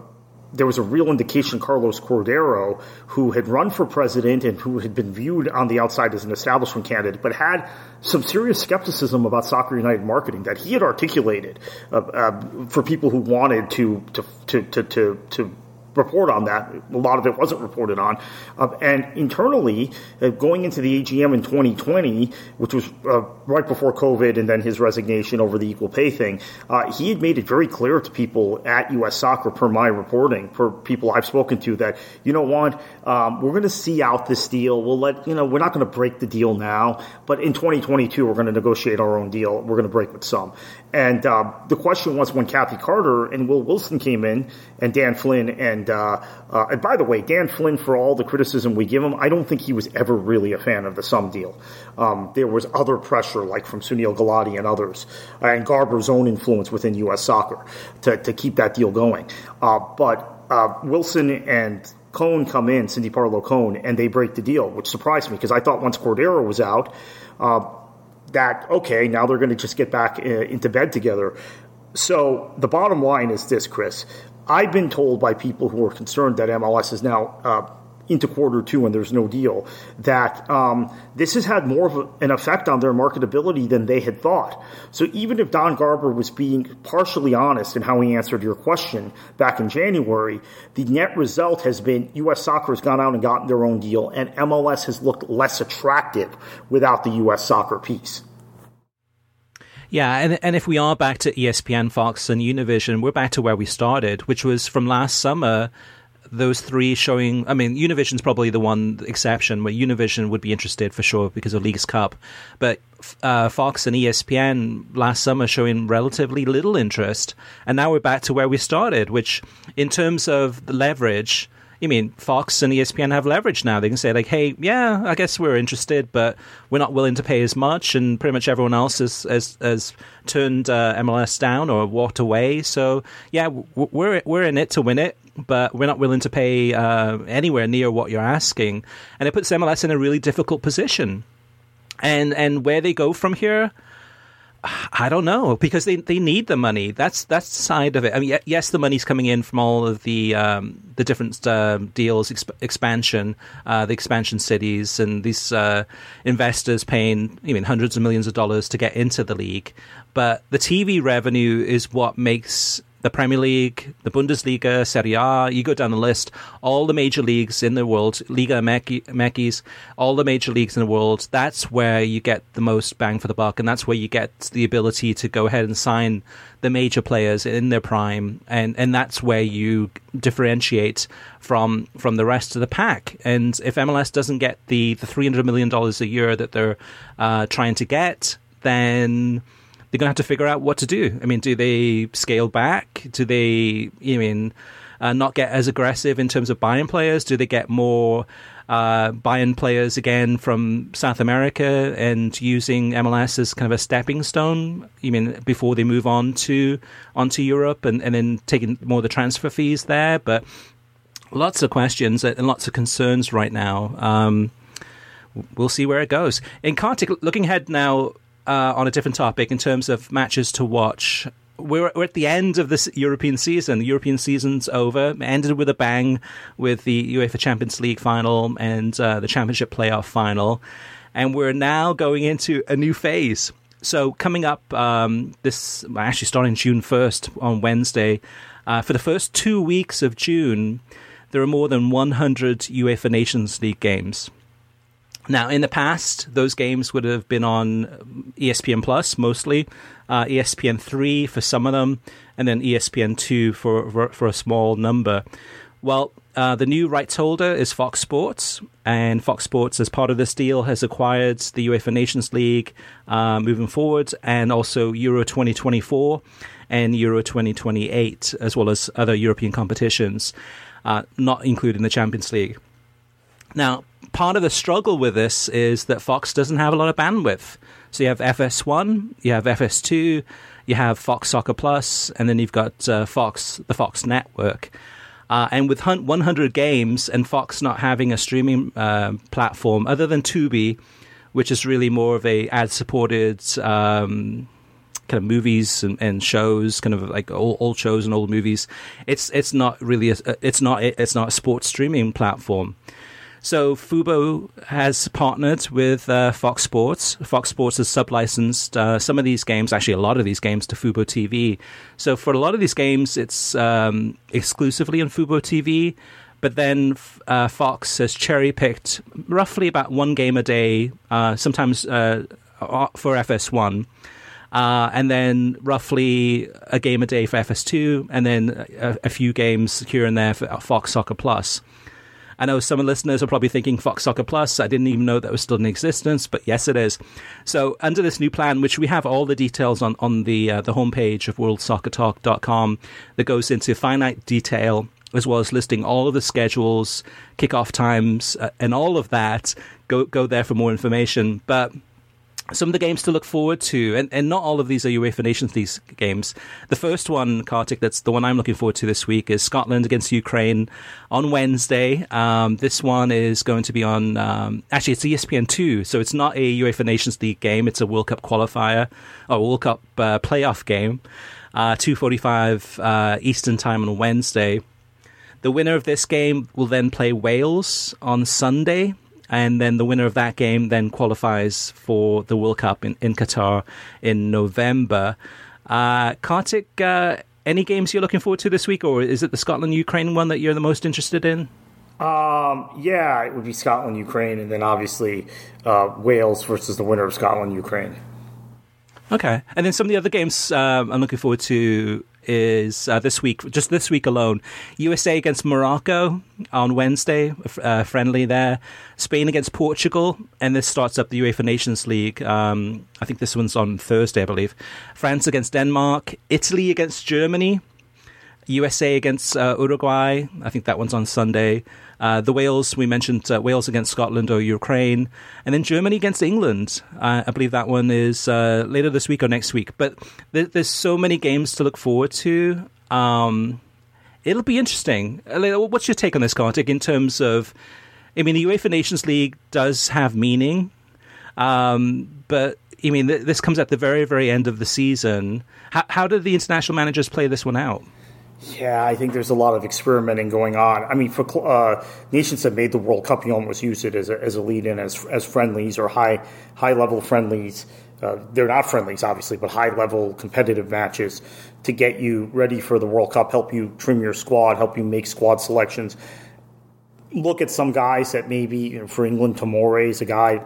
there was a real indication Carlos Cordeiro, who had run for president and who had been viewed on the outside as an establishment candidate, but had some serious skepticism about Soccer United marketing that he had articulated uh, uh, for people who wanted to to to to, to, to report on that. A lot of it wasn't reported on. Uh, and internally, uh, going into the AGM in 2020, which was uh, right before COVID and then his resignation over the equal pay thing, uh, he had made it very clear to people at U.S. Soccer, per my reporting, per people I've spoken to, that, you know what, um, we're going to see out this deal. We'll let, you know, we're not going to break the deal now, but in 2022, we're going to negotiate our own deal. We're going to break with SUM. And uh, the question was when Kathy Carter and Will Wilson came in, and Dan Flynn, and uh, uh, and by the way, Dan Flynn, for all the criticism we give him, I don't think he was ever really a fan of the SUM deal. Um, there was other pressure, like from Sunil Gulati and others, and Garber's own influence within U.S. Soccer to to keep that deal going. Uh, but uh, Wilson and Cone come in, Cindy Parlow Cone, and they break the deal, which surprised me because I thought once Cordeiro was out, uh, that okay, now they're going to just get back uh, into bed together. So the bottom line is this, Chris. I've been told by people who are concerned that MLS is now uh, into quarter two and there's no deal, that um, this has had more of an effect on their marketability than they had thought. So even if Don Garber was being partially honest in how he answered your question back in January, the net result has been U.S. soccer has gone out and gotten their own deal, and MLS has looked less attractive without the U.S. soccer piece. Yeah, and and if we are back to ESPN, Fox, and Univision, we're back to where we started, which was from last summer those three showing. I mean, Univision's probably the one exception where Univision would be interested for sure because of Leagues Cup, but uh, Fox and ESPN last summer showing relatively little interest, and now we're back to where we started. Which, in terms of the leverage, you mean Fox and ESPN have leverage now? They can say like, "Hey, yeah, I guess we're interested, but we're not willing to pay as much," and pretty much everyone else has has, has turned uh, MLS down or walked away. So yeah, we're we're in it to win it but we're not willing to pay uh, anywhere near what you're asking, and it puts MLS in a really difficult position. And and where they go from here, I don't know because they, they need the money. That's that's the side of it. I mean, yes, the money's coming in from all of the um, the different uh, deals, exp- expansion, uh, the expansion cities, and these uh, investors paying I mean hundreds of millions of dollars to get into the league. But the TV revenue is what makes the Premier League, the Bundesliga, Serie A, you go down the list, all the major leagues in the world, Liga MX, all the major leagues in the world, that's where you get the most bang for the buck. And that's where you get the ability to go ahead and sign the major players in their prime. And, and that's where you differentiate from, from the rest of the pack. And if MLS doesn't get the, the $300 million a year that they're uh, trying to get, then they're going to have to figure out what to do. I mean, do they scale back? Do they, you mean, uh, not get as aggressive in terms of buying players? Do they get more uh, buying players again from South America and using MLS as kind of a stepping stone? You mean before they move on to onto Europe and, and then taking more of the transfer fees there? But lots of questions and lots of concerns right now. Um, we'll see where it goes. In Kartik, looking ahead now uh, on a different topic in terms of matches to watch. We're, we're at the end of this European season. The European season's over. It ended with a bang with the UEFA Champions League final and uh, the Championship playoff final. And we're now going into a new phase. So, coming up, um, this actually starting June 1st on Wednesday, uh, for the first two weeks of June, there are more than 100 UEFA Nations League games. Now, in the past, those games would have been on ESPN Plus mostly, uh, ESPN three for some of them, and then ESPN two for for, for a small number. Well, uh, the new rights holder is Fox Sports, and Fox Sports, as part of this deal, has acquired the UEFA Nations League uh, moving forward, and also Euro 2024 and Euro 2028, as well as other European competitions, uh, not including the Champions League. Now, part of the struggle with this is that Fox doesn't have a lot of bandwidth. So you have FS1, you have FS2, you have Fox Soccer Plus, and then you've got uh, Fox, the Fox network. Uh, and with 100 games and Fox not having a streaming uh, platform other than Tubi, which is really more of a ad-supported um, kind of movies and, and, shows, kind of like old, old, shows and old movies, it's it's not really a, it's not it's not a sports streaming platform. So Fubo has partnered with uh, Fox Sports. Fox Sports has sublicensed uh, some of these games, actually a lot of these games, to Fubo TV. So for a lot of these games, it's um, exclusively on Fubo TV. But then uh, Fox has cherry picked roughly about one game a day, uh, sometimes uh, for FS1. Uh, and then roughly a game a day for FS2, and then a, a few games here and there for Fox Soccer Plus. I know some listeners are probably thinking Fox Soccer Plus. I didn't even know that was still in existence, but yes, it is. So under this new plan, which we have all the details on on the uh, the homepage of WorldSoccerTalk.com, that goes into finite detail as well as listing all of the schedules, kickoff times, uh, and all of that. Go go there for more information. But some of the games to look forward to, and, and not all of these are UEFA Nations League games. The first one, Kartik, that's the one I'm looking forward to this week, is Scotland against Ukraine on Wednesday. Um, this one is going to be on, um, actually, it's ESPN2, so it's not a UEFA Nations League game, it's a World Cup qualifier, or World Cup uh, playoff game. Uh, 2.45 uh, Eastern Time on Wednesday. The winner of this game will then play Wales on Sunday and then the winner of that game then qualifies for the World Cup in, in Qatar in November. Uh, Kartik, uh, any games you're looking forward to this week, or is it the Scotland Ukraine one that you're the most interested in? Um, yeah, it would be Scotland Ukraine, and then obviously uh, Wales versus the winner of Scotland Ukraine. Okay, and then some of the other games um, I'm looking forward to is uh, this week, just this week alone. USA against Morocco on Wednesday, uh, friendly there. Spain against Portugal, and this starts up the UEFA Nations League. Um, I think this one's on Thursday, I believe. France against Denmark. Italy against Germany. USA against uh, Uruguay. I think that one's on Sunday. Uh, the Wales, we mentioned uh, Wales against Scotland or Ukraine. And then Germany against England. Uh, I believe that one is uh, later this week or next week. But there's so many games to look forward to. Um, it'll be interesting. Uh, what's your take on this, Kartik, in terms of. I mean, the UEFA Nations League does have meaning, um, but I mean, th- this comes at the very, very end of the season. How, how did the international managers play this one out? Yeah, I think there's a lot of experimenting going on. I mean, for uh, nations that made the World Cup, you almost use it as a, as a lead-in, as as friendlies or high high level friendlies. Uh, they're not friendlies, obviously, but high level competitive matches to get you ready for the World Cup, help you trim your squad, help you make squad selections. Look at some guys that maybe you know, for England, Tomori is a guy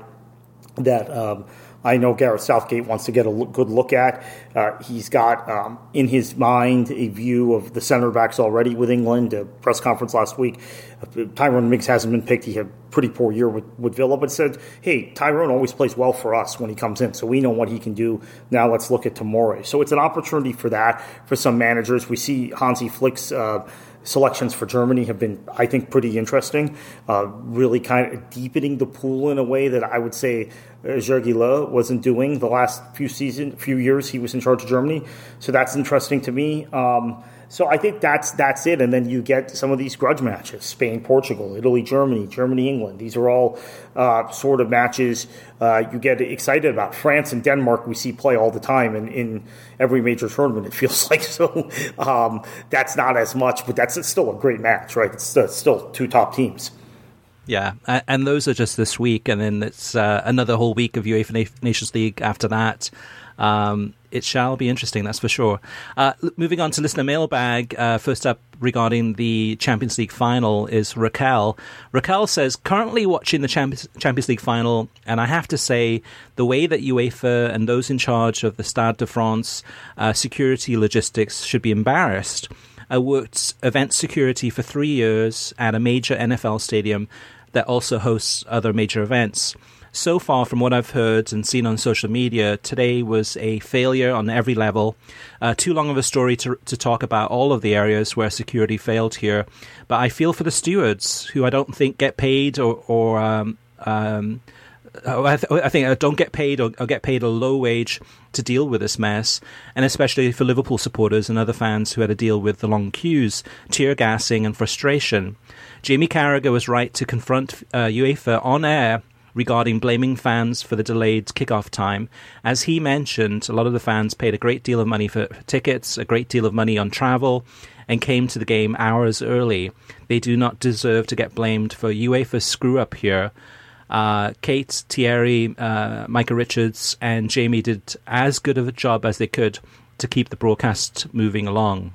that. Um, I know Gareth Southgate wants to get a good look at. Uh, he's got um, in his mind a view of the center backs already with England. A press conference last week, uh, Tyrone Mings hasn't been picked. He had a pretty poor year with, with Villa, but said, hey, Tyrone always plays well for us when he comes in, so we know what he can do. Now let's look at Tomori. So it's an opportunity for that for some managers. We see Hansi Flick's. Uh, selections for Germany have been, I think, pretty interesting. Uh, really kind of deepening the pool in a way that I would say uh, Jogi Löw wasn't doing the last few season, few years he was in charge of Germany. So that's interesting to me. Um, so I think that's that's it, and then you get some of these grudge matches: Spain, Portugal, Italy, Germany, Germany, England. These are all uh, sort of matches uh, you get excited about. France and Denmark we see play all the time in, in every major tournament. It feels like so. Um, that's not as much, but that's still a great match, right? It's still two top teams. Yeah, and those are just this week, and then it's uh, another whole week of UEFA Nations League after that. Um, it shall be interesting, that's for sure. Uh, moving on to listener mailbag. Uh, first up, regarding the Champions League final, is Raquel. Raquel says, currently watching the Champions League final, and I have to say, the way that UEFA and those in charge of the Stade de France uh, security logistics should be embarrassed. I worked event security for three years at a major NFL stadium that also hosts other major events. So far, from what I've heard and seen on social media, today was a failure on every level. Uh, too long of a story to, to talk about all of the areas where security failed here, but I feel for the stewards who I don't think get paid or, or um, um, Oh, I, th- I, think I uh, don't get paid or, or, get paid a low wage to deal with this mess, and especially for Liverpool supporters and other fans who had to deal with the long queues, tear gassing, and frustration. Jamie Carragher was right to confront uh, UEFA on air regarding blaming fans for the delayed kickoff time. As he mentioned, a lot of the fans paid a great deal of money for tickets, a great deal of money on travel, and came to the game hours early. They do not deserve to get blamed for UEFA's screw up here. Uh, Kate, Thierry, uh, Micah Richards, and Jamie did as good of a job as they could to keep the broadcast moving along.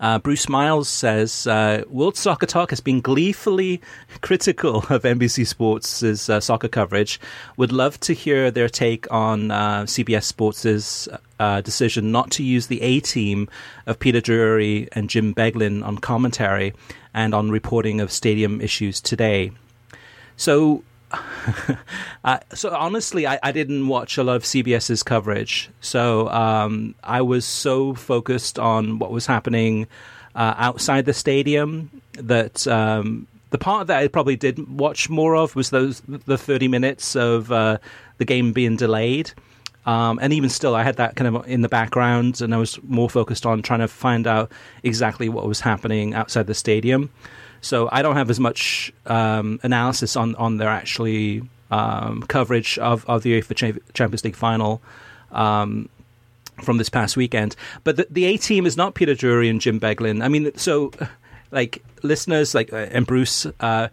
Uh, Bruce Miles says uh, World Soccer Talk has been gleefully critical of NBC Sports' uh, soccer coverage. Would love to hear their take on uh, CBS Sports' uh, decision not to use the A team of Peter Drury and Jim Beglin on commentary and on reporting of stadium issues today. So, uh, so honestly, I, I, didn't watch a lot of CBS's coverage. So um, I was so focused on what was happening uh, outside the stadium that um, the part that I probably did watch more of was those the thirty minutes of uh, the game being delayed. Um, and even still, I had that kind of in the background, and I was more focused on trying to find out exactly what was happening outside the stadium. So I don't have as much um, analysis on, on their actually um, coverage of, of the UEFA Champions League final um, from this past weekend. But the, the A team is not Peter Drury and Jim Beglin. I mean, so like listeners like uh, and Bruce. Uh,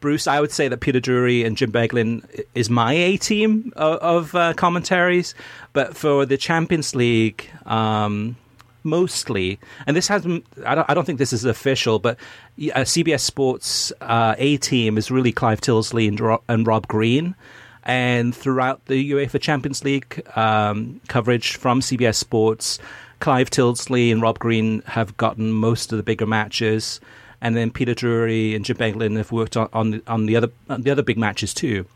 Bruce, I would say that Peter Drury and Jim Beglin is my A team of, of uh, commentaries, but for the Champions League, um, mostly, and this hasn't. I don't, I don't think this is official, but uh, CBS Sports uh, A team is really Clive Tyldesley and, and Rob Green. And throughout the UEFA Champions League um, coverage from CBS Sports, Clive Tyldesley and Rob Green have gotten most of the bigger matches and then Peter Drury and Jim Beglin have worked on on the, on the other on the other big matches too.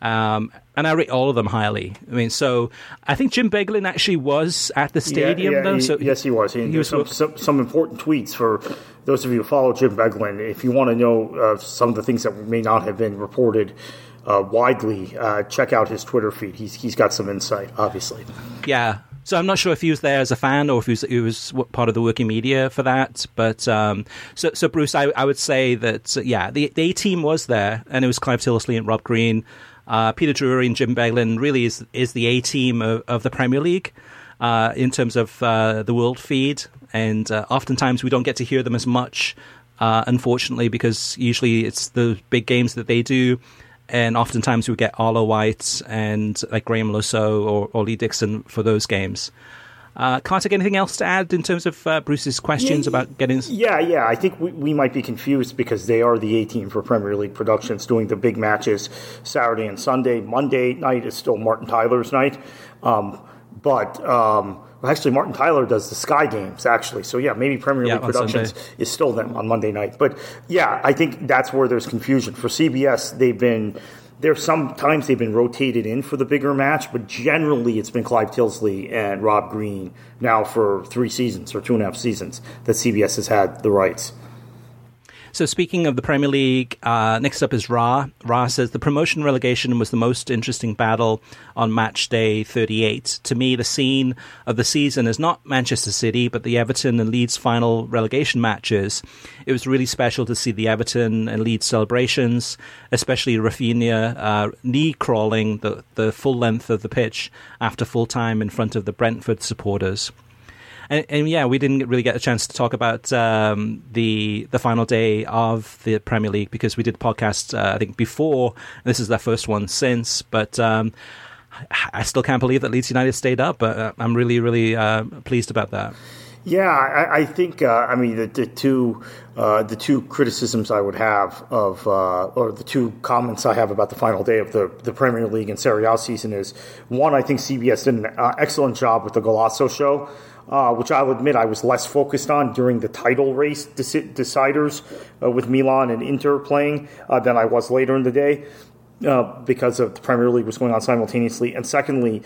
Um, and I rate all of them highly. I mean, so I think Jim Beglin actually was at the stadium, yeah, yeah, though. He, so yes, he was. He, he was some, some, some, important tweets for those of you who follow Jim Beglin. If you want to know uh, some of the things that may not have been reported uh, widely, uh, check out his Twitter feed. He's he's got some insight, obviously. Yeah, so I'm not sure if he was there as a fan or if he was, he was part of the working media for that. But um, so, so Bruce, I, I would say that yeah, the the A team was there, and it was Clive Tyldesley and Rob Green, uh, Peter Drury and Jim Beglin. Really is is the A team of, of, the Premier League uh, in terms of uh, the world feed, and uh, oftentimes we don't get to hear them as much. Uh, unfortunately, because usually it's the big games that they do, and oftentimes we get Arlo White and like Le Saux or, or Lee Dixon for those games. Uh, Kartik, anything else to add in terms of uh, Bruce's questions yeah, about getting? Yeah, yeah. I think we, we might be confused because they are the A team for Premier League Productions doing the big matches Saturday and Sunday. Monday night is still Martin Tyler's night. Um, but um, well, actually, Martin Tyler does the Sky Games, actually. So, yeah, maybe Premier yeah, League Productions Sunday. is still them on Monday night. But, yeah, I think that's where there's confusion. For CBS, they've been. There's sometimes they've been rotated in for the bigger match, but generally it's been Clive Tyldesley and Rob Green now for three seasons or two and a half seasons that CBS has had the rights. So speaking of the Premier League, uh, next up is Ra. Ra says the promotion relegation was the most interesting battle on match day 38. To me, the scene of the season is not Manchester City, but the Everton and Leeds final relegation matches. It was really special to see the Everton and Leeds celebrations, especially Rafinha uh, knee crawling the, the full length of the pitch after full time in front of the Brentford supporters. And, and, yeah, we didn't really get a chance to talk about um, the the final day of the Premier League because we did podcast uh, I think before. This is their first one since, but. Um, I still can't believe that Leeds United stayed up, but uh, I'm really, really uh, pleased about that. Yeah, I, I think uh, I mean the, the two uh, the two criticisms I would have of uh, or the two comments I have about the final day of the, the Premier League and Serie A season is one I think CBS did an uh, excellent job with the Golazo show uh, which I'll admit I was less focused on during the title race dec- deciders uh, with Milan and Inter playing uh, than I was later in the day. Uh, because of the Premier League was going on simultaneously, and secondly,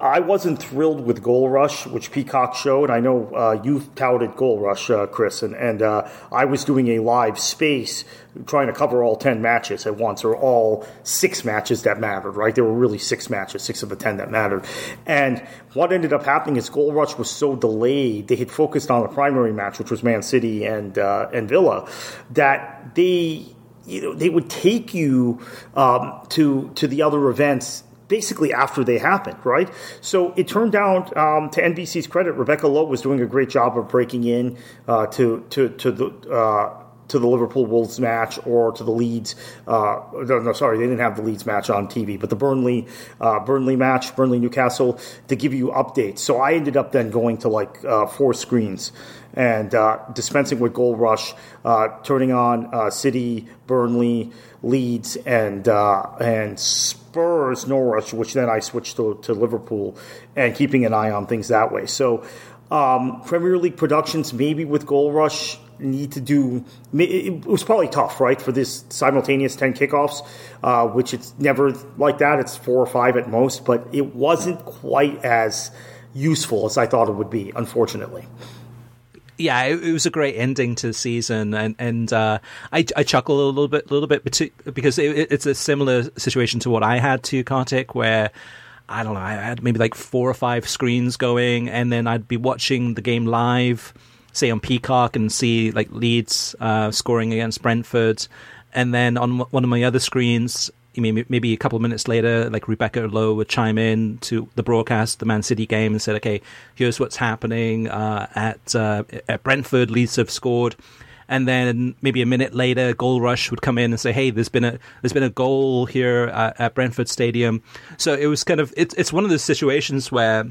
I wasn't thrilled with Goal Rush, which Peacock showed. I know uh, you've touted Goal Rush, uh, Chris, and, and uh, I was doing a live space trying to cover all 10 matches at once, or all six matches that mattered, right? There were really six matches, six of the 10 that mattered. And what ended up happening is Goal Rush was so delayed, they had focused on the primary match, which was Man City and, uh, and Villa, that they you know, they would take you um, to to the other events basically after they happened, right? So it turned out, um, to NBC's credit, Rebecca Lowe was doing a great job of breaking in uh, to to to the. Uh, to the Liverpool Wolves match or to the Leeds. Uh, no, no, sorry, they didn't have the Leeds match on TV, but the Burnley uh, Burnley match, Burnley Newcastle, to give you updates. So I ended up then going to like uh, four screens and uh, dispensing with Goal Rush, turning on City, Burnley, Leeds, and and. Spurs Norwich, which then I switched to, to Liverpool, and keeping an eye on things that way. So, um, Premier League productions, maybe with Goal Rush, need to do. It was probably tough, right, for this simultaneous ten kickoffs, uh, which it's never like that. It's four or five at most, but it wasn't quite as useful as I thought it would be, unfortunately. Yeah, it, it, was a great ending to the season, and and uh, I, I chuckle a little bit, a little bit because it, it's a similar situation to what I had to Kartik, where I don't know, I had maybe like four or five screens going, and then I'd be watching the game live, say on Peacock, and see like Leeds uh, scoring against Brentford, and then on one of my other screens, maybe a couple of minutes later, like Rebecca Lowe would chime in to the broadcast, the Man City game, and said, "Okay, here's what's happening uh, at uh, at Brentford. Leeds have scored." And then maybe a minute later, Goal Rush would come in and say, "Hey, there's been a there's been a goal here at, at Brentford Stadium." So it was kind of it's it's one of those situations where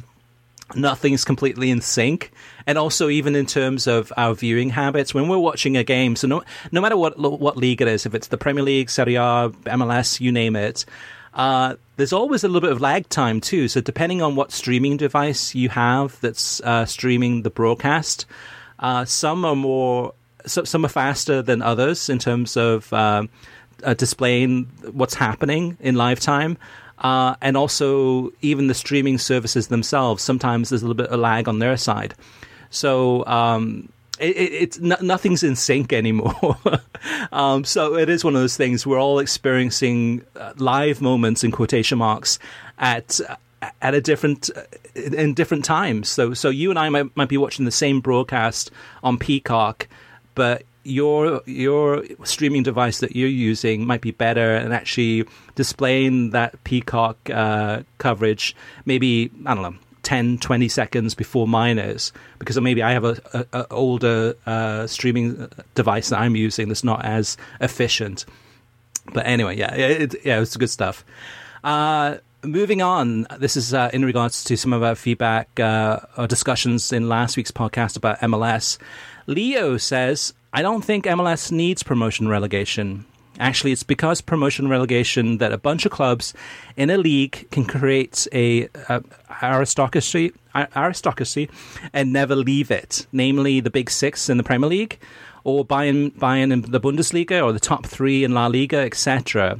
nothing's completely in sync. And also even in terms of our viewing habits when we're watching a game so no no matter what what league it is if it's the Premier League Serie A MLS you name it uh, there's always a little bit of lag time too. So depending on what streaming device you have that's uh, streaming the broadcast uh, some are more some are faster than others in terms of uh, uh, displaying what's happening in live time uh, and also, even the streaming services themselves, sometimes there's a little bit of lag on their side. So, um, it, it, it's nothing's in sync anymore. um, so it is one of those things we're all experiencing uh, live moments in quotation marks at at a different in different times. So so you and I might might be watching the same broadcast on Peacock, but your your streaming device that you're using might be better and actually displaying that Peacock uh, coverage maybe I don't know 10 20 seconds before mine is. Because maybe I have a, a, a older uh, streaming device that I'm using that's not as efficient. But anyway yeah it, yeah it's good stuff. Uh, moving on, this is uh, in regards to some of our feedback uh, or discussions in last week's podcast about MLS. Leo says, I don't think MLS needs promotion relegation. Actually, it's because promotion relegation that a bunch of clubs in a league can create a, a aristocracy, aristocracy, and never leave it. Namely, the big six in the Premier League, or Bayern, Bayern in the Bundesliga, or the top three in La Liga, etc.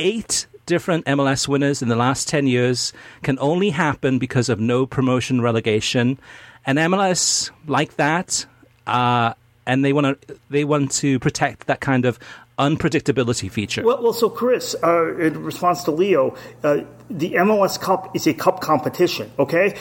Eight different MLS winners in the last ten years can only happen because of no promotion relegation, and MLS like that. Uh, and they want to they want to protect that kind of unpredictability feature. Well, well so Chris, uh, in response to Leo, uh, the MLS Cup is a cup competition. Okay,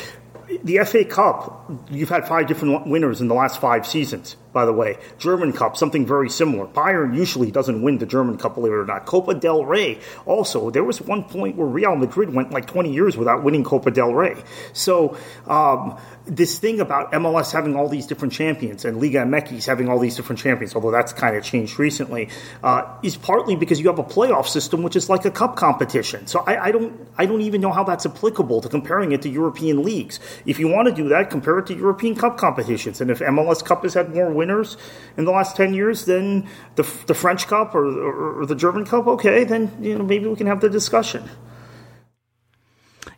the FA Cup, you've had five different winners in the last five seasons by the way. German Cup, something very similar. Bayern usually doesn't win the German Cup, believe it or not. Copa del Rey, also, there was one point where Real Madrid went like 20 years without winning Copa del Rey. So, um, this thing about MLS having all these different champions and Liga MX having all these different champions, although that's kind of changed recently, uh, is partly because you have a playoff system, which is like a cup competition. So I, I, don't, I don't even know how that's applicable to comparing it to European leagues. If you want to do that, compare it to European Cup competitions. And if MLS Cup has had more winners in the last 10 years than the, the French Cup or, or, or the German Cup, okay, then you know maybe we can have the discussion.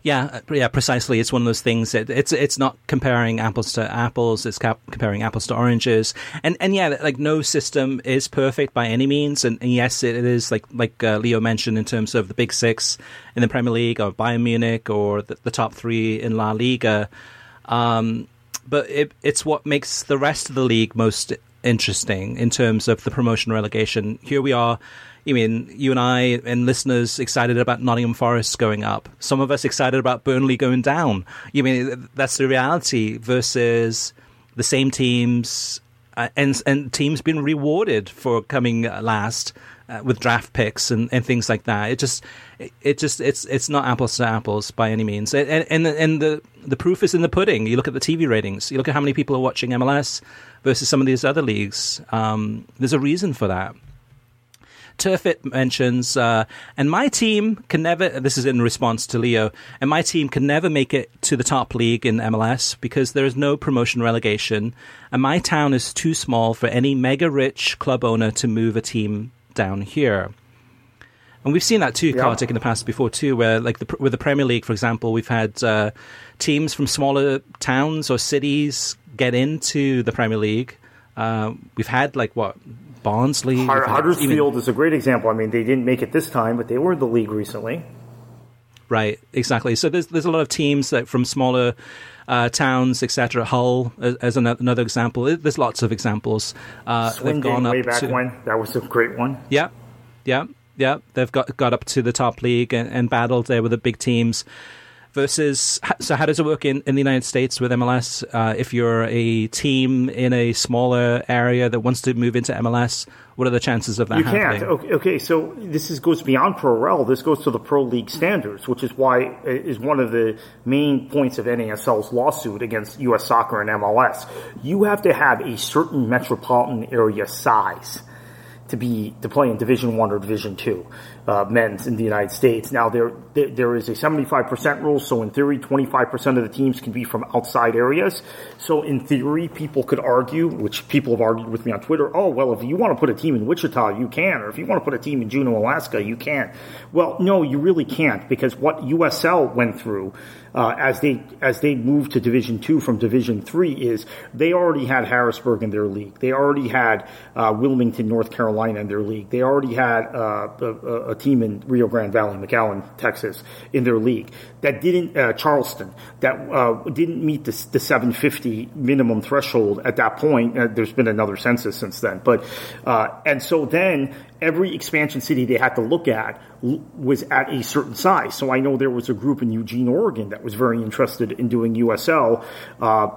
Yeah, uh, yeah, precisely. It's one of those things that it's it's not comparing apples to apples. It's comparing apples to oranges. And and yeah, like no system is perfect by any means. And, and yes, it is like like uh, Leo mentioned in terms of the big six in the Premier League or Bayern Munich or the, the top three in La Liga. Um, but it, it's what makes the rest of the league most interesting in terms of the promotion relegation. Here we are. I mean, you and I and listeners excited about Nottingham Forest going up. Some of us excited about Burnley going down. You mean that's the reality versus the same teams uh, and and teams being rewarded for coming last uh, with draft picks and, and things like that. It just it, just it's it's not apples to apples by any means. And and and the the proof is in the pudding. You look at the TV ratings. You look at how many people are watching MLS versus some of these other leagues. Um, there's a reason for that. Turfit mentions, uh, and my team can never, this is in response to Leo, and my team can never make it to the top league in MLS because there is no promotion relegation, and my town is too small for any mega rich club owner to move a team down here. And we've seen that too, yeah. Kartik, in the past before too, where like the, with the Premier League, for example, we've had uh, teams from smaller towns or cities get into the Premier League. Uh, we've had like what Barnsley. Huddersfield even, is a great example. I mean, they didn't make it this time, but they were in the league recently. Right, exactly. So there's there's a lot of teams that from smaller uh, towns, etc. Hull as, as another example. There's lots of examples. Uh, Swindon way back to, when that was a great one. Yeah, yeah, yeah. They've got got up to the top league and, and battled there with the big teams versus so how does it work in, in the United States with MLS? Uh, if you're a team in a smaller area that wants to move into MLS, what are the chances of that you happening? can't. Okay, okay, so this is, goes beyond pro rel. This goes to the pro league standards, which is why is one of the main points of NASL's lawsuit against U.S. Soccer and MLS. You have to have a certain metropolitan area size to be to play in Division One or Division Two uh, men's in the United States. Now there there is a 75% rule, so in theory, 25% of the teams can be from outside areas. So in theory, people could argue, which people have argued with me on Twitter. Oh well, if you want to put a team in Wichita, you can, or if you want to put a team in Juneau, Alaska, you can. Well, no, you really can't because what USL went through uh, as they as they moved to Division Two from Division Three is they already had Harrisburg in their league. They already had uh, Wilmington, North Carolina in their league. They already had uh, a, a, team in Rio Grande Valley, McAllen, Texas, in their league that didn't uh, Charleston that uh, didn't meet the, the 750 minimum threshold at that point. Uh, there's been another census since then, but and so then every expansion city they had to look at was at a certain size. So I know there was a group in Eugene, Oregon that was very interested in doing USL uh,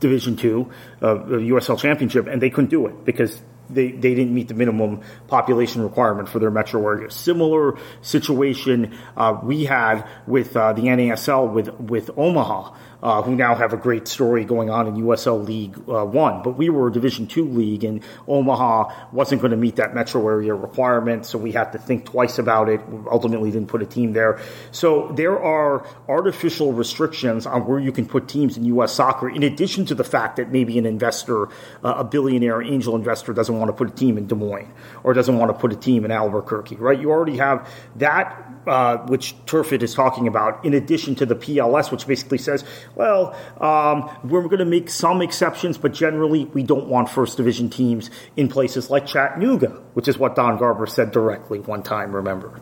Division Two, uh, the USL Championship, and they couldn't do it because they, they didn't meet the minimum population requirement for their metro area. Similar situation uh, we had with uh, the NASL with with Omaha uh, who now have a great story going on in USL League uh, One. But we were a Division Two league, and Omaha wasn't going to meet that metro area requirement, so we had to think twice about it. We ultimately, didn't put a team there. So there are artificial restrictions on where you can put teams in U.S. soccer, in addition to the fact that maybe an investor, uh, a billionaire angel investor, doesn't want to put a team in Des Moines or doesn't want to put a team in Albuquerque. Right? You already have that uh, which Turfit is talking about, in addition to the PLS, which basically says, well, um, we're going to make some exceptions, but generally we don't want first division teams in places like Chattanooga, which is what Don Garber said directly one time, remember.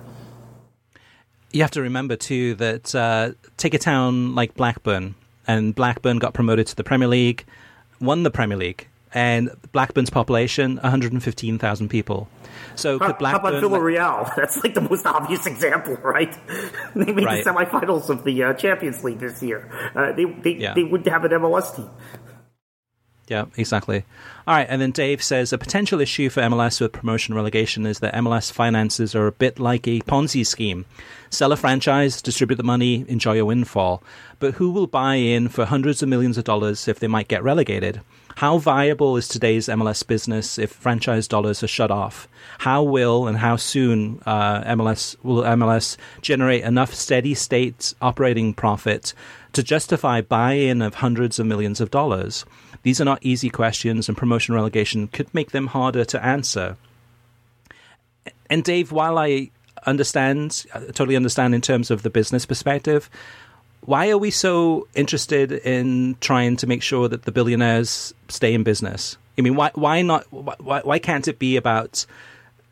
You have to remember, too, that uh, take a town like Blackburn, and Blackburn got promoted to the Premier League, won the Premier League, and Blackburn's population, 115,000 people. So how, could Blackburn? How about Villarreal? That's like the most obvious example, right? they made right. the semifinals of the uh, Champions League this year. Uh, they they, yeah. they would have an MLS team. Yeah, exactly. All right, and then Dave says a potential issue for MLS with promotion relegation is that MLS finances are a bit like a Ponzi scheme. Sell a franchise, distribute the money, enjoy a windfall. But who will buy in for hundreds of millions of dollars if they might get relegated? How viable is today's MLS business if franchise dollars are shut off? How will and how soon uh, MLS will MLS generate enough steady state operating profit to justify buy-in of hundreds of millions of dollars? These are not easy questions, and promotion relegation could make them harder to answer. And Dave, while I understand, I totally understand in terms of the business perspective, why are we so interested in trying to make sure that the billionaires stay in business? I mean, why why not? Why, why can't it be about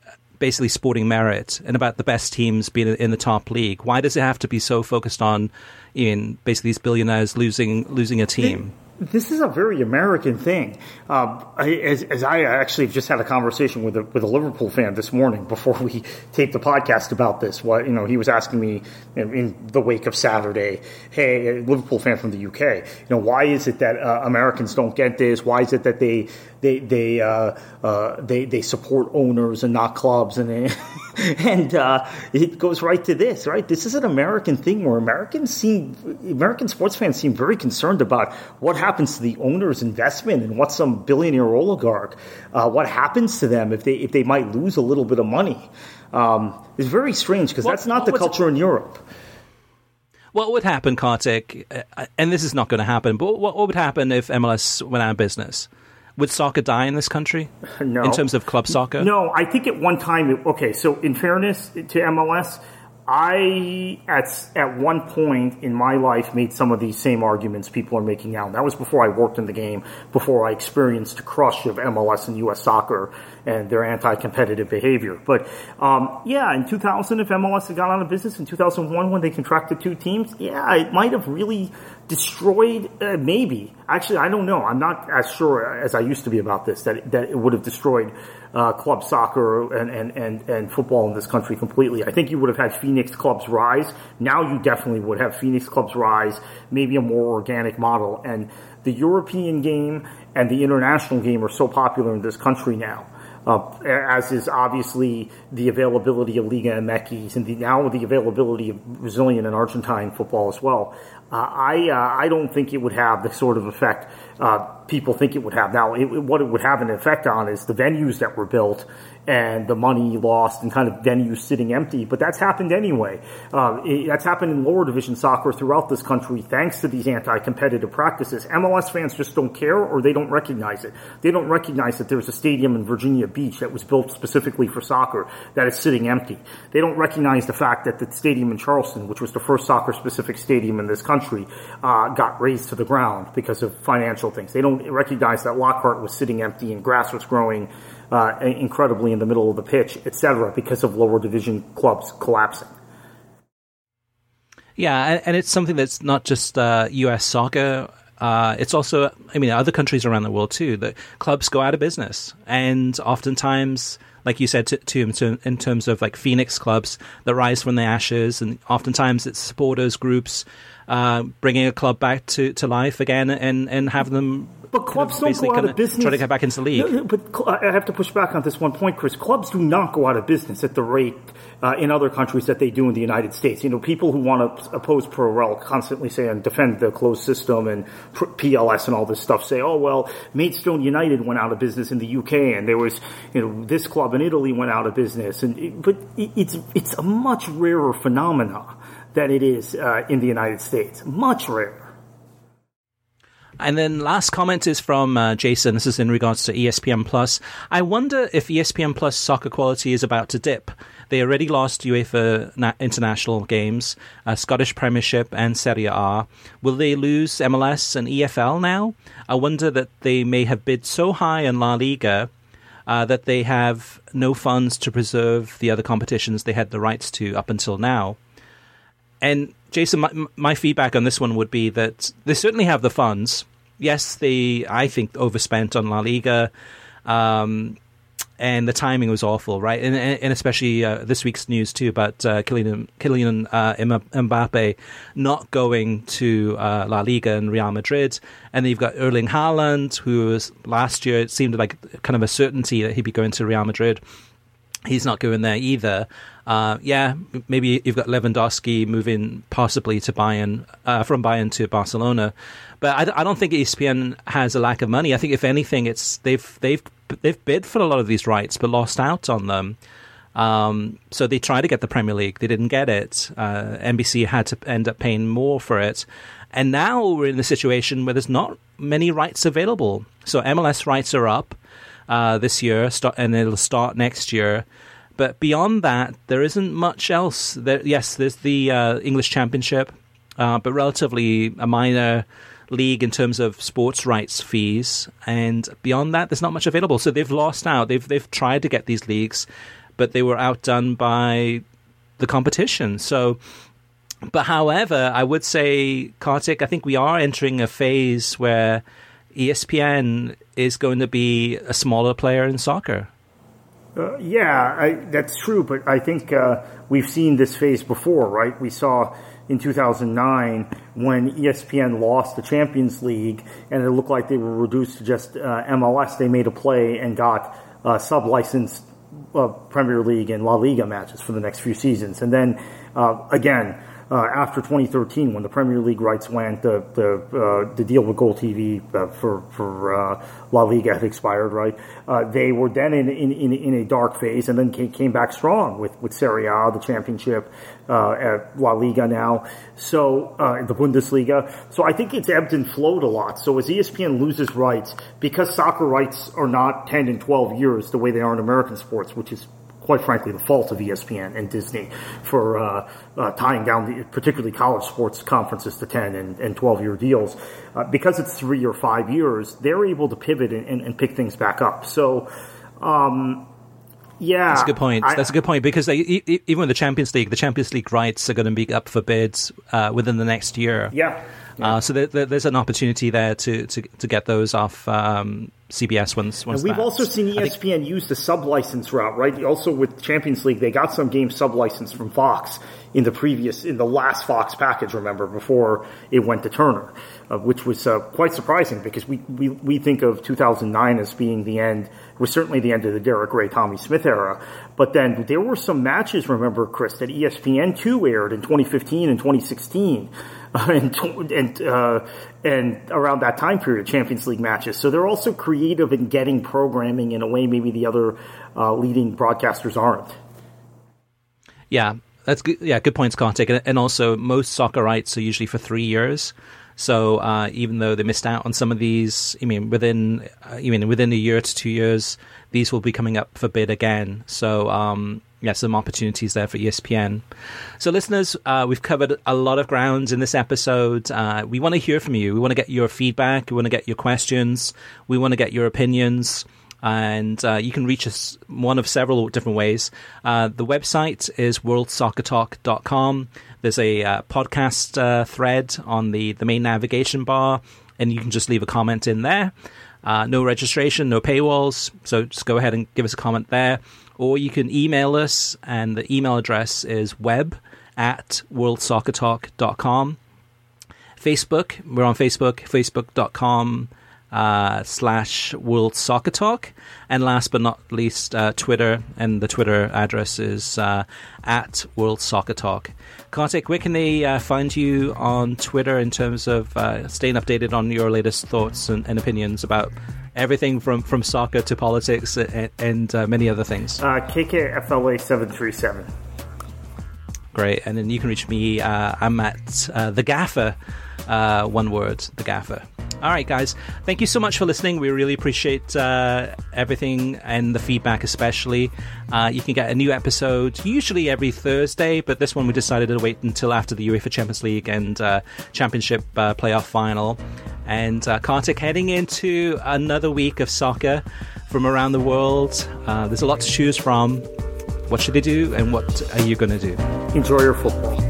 uh, basically sporting merit and about the best teams being in the top league? Why does it have to be so focused on in basically these billionaires losing losing a team? This is a very American thing. Uh, as, as, I actually just had a conversation with a, with a Liverpool fan this morning before we taped the podcast about this. What you know, he was asking me in, in the wake of Saturday, "Hey, a Liverpool fan from the UK, you know, why is it that uh, Americans don't get this? Why is it that they they they uh, uh, they they support owners and not clubs, and they, and uh, it goes right to this. Right, this is an American thing where Americans seem American sports fans seem very concerned about what happens to the owner's investment and what some billionaire oligarch, uh, what happens to them if they if they might lose a little bit of money. Um, it's very strange because that's not the culture in Europe. What would happen, Kartik, uh, and this is not going to happen, but what, what would happen if MLS went out of business? Would soccer die in this country? No. In terms of club soccer? No, I think at one time, okay, so in fairness to MLS, I at at one point in my life made some of these same arguments people are making now. That was before I worked in the game, before I experienced the crush of MLS and U.S. soccer and their anti-competitive behavior. But um, yeah, in 2000, if MLS had gone out of business in 2001 when they contracted two teams, yeah, it might have really destroyed? Uh, maybe. Actually, I don't know. I'm not as sure as I used to be about this that that it would have destroyed uh, club soccer and, and, and, and football in this country completely. I think you would have had Phoenix clubs rise. Now you definitely would have Phoenix clubs rise, maybe a more organic model. And the European game and the international game are so popular in this country now. Uh, as is obviously the availability of Liga MX and the, now the availability of Brazilian and Argentine football as well. Uh, I uh, I don't think it would have the sort of effect uh, people think it would have. Now, it, what it would have an effect on is the venues that were built and the money lost and kind of venues sitting empty. But that's happened anyway. Uh, it, that's happened in lower division soccer throughout this country thanks to these anti-competitive practices. MLS fans just don't care or they don't recognize it. They don't recognize that there's a stadium in Virginia Beach that was built specifically for soccer that is sitting empty. They don't recognize the fact that the stadium in Charleston, which was the first soccer specific stadium in this country, uh, got razed to the ground because of financial things. They don't recognize that Lockhart was sitting empty and grass was growing uh, incredibly in the middle of the pitch, etc., because of lower division clubs collapsing. Yeah, and it's something that's not just uh, U.S. soccer. Uh, it's also, I mean, other countries around the world too. That clubs go out of business, and oftentimes, like you said, to, to, in terms of like Phoenix clubs that rise from the ashes, and oftentimes it's supporters groups uh, bringing a club back to, to life again and and have them but clubs don't go out of business. Try to get back into the league. No, but I have to push back on this one point, Chris. Clubs do not go out of business at the rate uh, in other countries that they do in the United States. You know, people who want to oppose pro rel constantly say and defend the closed system and PLS and all this stuff say, oh well, Maidstone United went out of business in the UK, and there was you know this club in Italy went out of business, and it, but it's it's a much rarer phenomena than it is uh, in the United States. Much rarer. And then last comment is from uh, Jason. This is in regards to ESPN Plus. I wonder if ESPN Plus soccer quality is about to dip. They already lost UEFA na- international games, uh, Scottish Premiership, and Serie A. Will they lose MLS and EFL now? I wonder that they may have bid so high in La Liga uh, that they have no funds to preserve the other competitions they had the rights to up until now. And Jason, my, my, feedback on this one would be that they certainly have the funds. Yes, they I think overspent on La Liga, um, and the timing was awful, right? And, and especially uh, this week's news too about uh, Kylian, Kylian uh, Mbappe not going to uh, La Liga and Real Madrid, and then you've got Erling Haaland, who was last year it seemed like kind of a certainty that he'd be going to Real Madrid. He's not going there either. Uh, yeah, maybe you've got Lewandowski moving possibly to Bayern uh, from Bayern to Barcelona, but I, I, don't think ESPN has a lack of money. I think if anything, it's they've they've they've bid for a lot of these rights but lost out on them. Um, so they tried to get the Premier League, they didn't get it. Uh, NBC had to end up paying more for it, and now we're in a situation where there's not many rights available. So MLS rights are up uh, this year, and it'll start next year. But beyond that, there isn't much else. There, yes, there's the uh, English Championship, uh, but relatively a minor league in terms of sports rights fees. And beyond that, there's not much available. So they've lost out. They've they've tried to get these leagues, but they were outdone by the competition. So. But however, I would say, Kartik, I think we are entering a phase where ESPN is going to be a smaller player in soccer. Uh, yeah, I, that's true, but I think uh, we've seen this phase before, right? We saw in 2009 when ESPN lost the Champions League and it looked like they were reduced to just uh, MLS. They made a play and got uh, sub licensed uh, Premier League and La Liga matches for the next few seasons. And then uh, again, after 2013 when the Premier League rights went, the the uh, the deal with GolTV uh, for for uh, La Liga had expired, right? Uh, they were then in, in, in in a dark phase, and then came, came back strong with with Serie A, the Championship, uh, at La Liga now, so the Bundesliga. So I think it's ebbed and flowed a lot. So as ESPN loses rights, because soccer rights are not 10 and 12 years the way they are in American sports, which is quite frankly, the fault of ESPN and Disney for uh, uh, tying down the, particularly college sports conferences to 10 and, and 12 year deals. Uh, because it's three or five years, they're able to pivot and, and, and pick things back up. So, um, yeah, that's a good point. I, that's a good point because they, even with the Champions League, the Champions League rights are going to be up for bids uh, within the next year. Yeah, Uh, so there, there, there's an opportunity there to, to, to get those off um, CBS once. once and we've that- also seen E I think- ESPN use the sub license route, right? Also with Champions League, they got some games sub licensed from Fox in the previous, in the last Fox package, remember, before it went to Turner, uh, which was uh, quite surprising because we, we, we think of 2009 as being the end, was certainly the end of the Derek Rae, Tommy Smyth era. But then there were some matches, remember, Chris, that E ESPN2 aired in 2015 and 2016 and and uh, and around that time period, Champions League matches. So they're also creative in getting programming in a way maybe the other uh, leading broadcasters aren't. Yeah, that's good. Yeah, good points, Kartik. And, also, most soccer rights are usually for three years. So uh, even though they missed out on some of these, I mean, within, uh, I mean, within a year to two years, these will be coming up for bid again. So um, yeah, some opportunities there for ESPN. So listeners, uh, we've covered a lot of grounds in this episode. Uh, we want to hear from you. We want to get your feedback. We want to get your questions. We want to get your opinions and uh, you can reach us one of several different ways. Uh, the website is worldsoccertalk.com. There's a uh, podcast uh, thread on the, the main navigation bar, and you can just leave a comment in there. Uh, no registration, no paywalls, so just go ahead and give us a comment there. Or you can email us, and the email address is web at worldsoccertalk.com. Facebook, we're on Facebook, facebook.com uh, slash World Soccer Talk. And last but not least, uh, Twitter, and the Twitter address is uh, at World Soccer Talk. Kartik, where can they uh, find you on Twitter in terms of uh, staying updated on your latest thoughts and, and opinions about everything from, from soccer to politics and, and uh, many other things? Uh, KKFLA737. Great. And then you can reach me. Uh, I'm at uh, The Gaffer, uh, one word, The Gaffer. All right, guys. Thank you so much for listening. We really appreciate uh, everything and the feedback, especially. Uh, you can get a new episode usually every Thursday, but this one we decided to wait until after the UEFA Champions League and uh, Championship uh, playoff final. And uh, Kartik heading into another week of soccer from around the world. Uh, there's a lot to choose from. What should they do, and what are you going to do? Enjoy your football.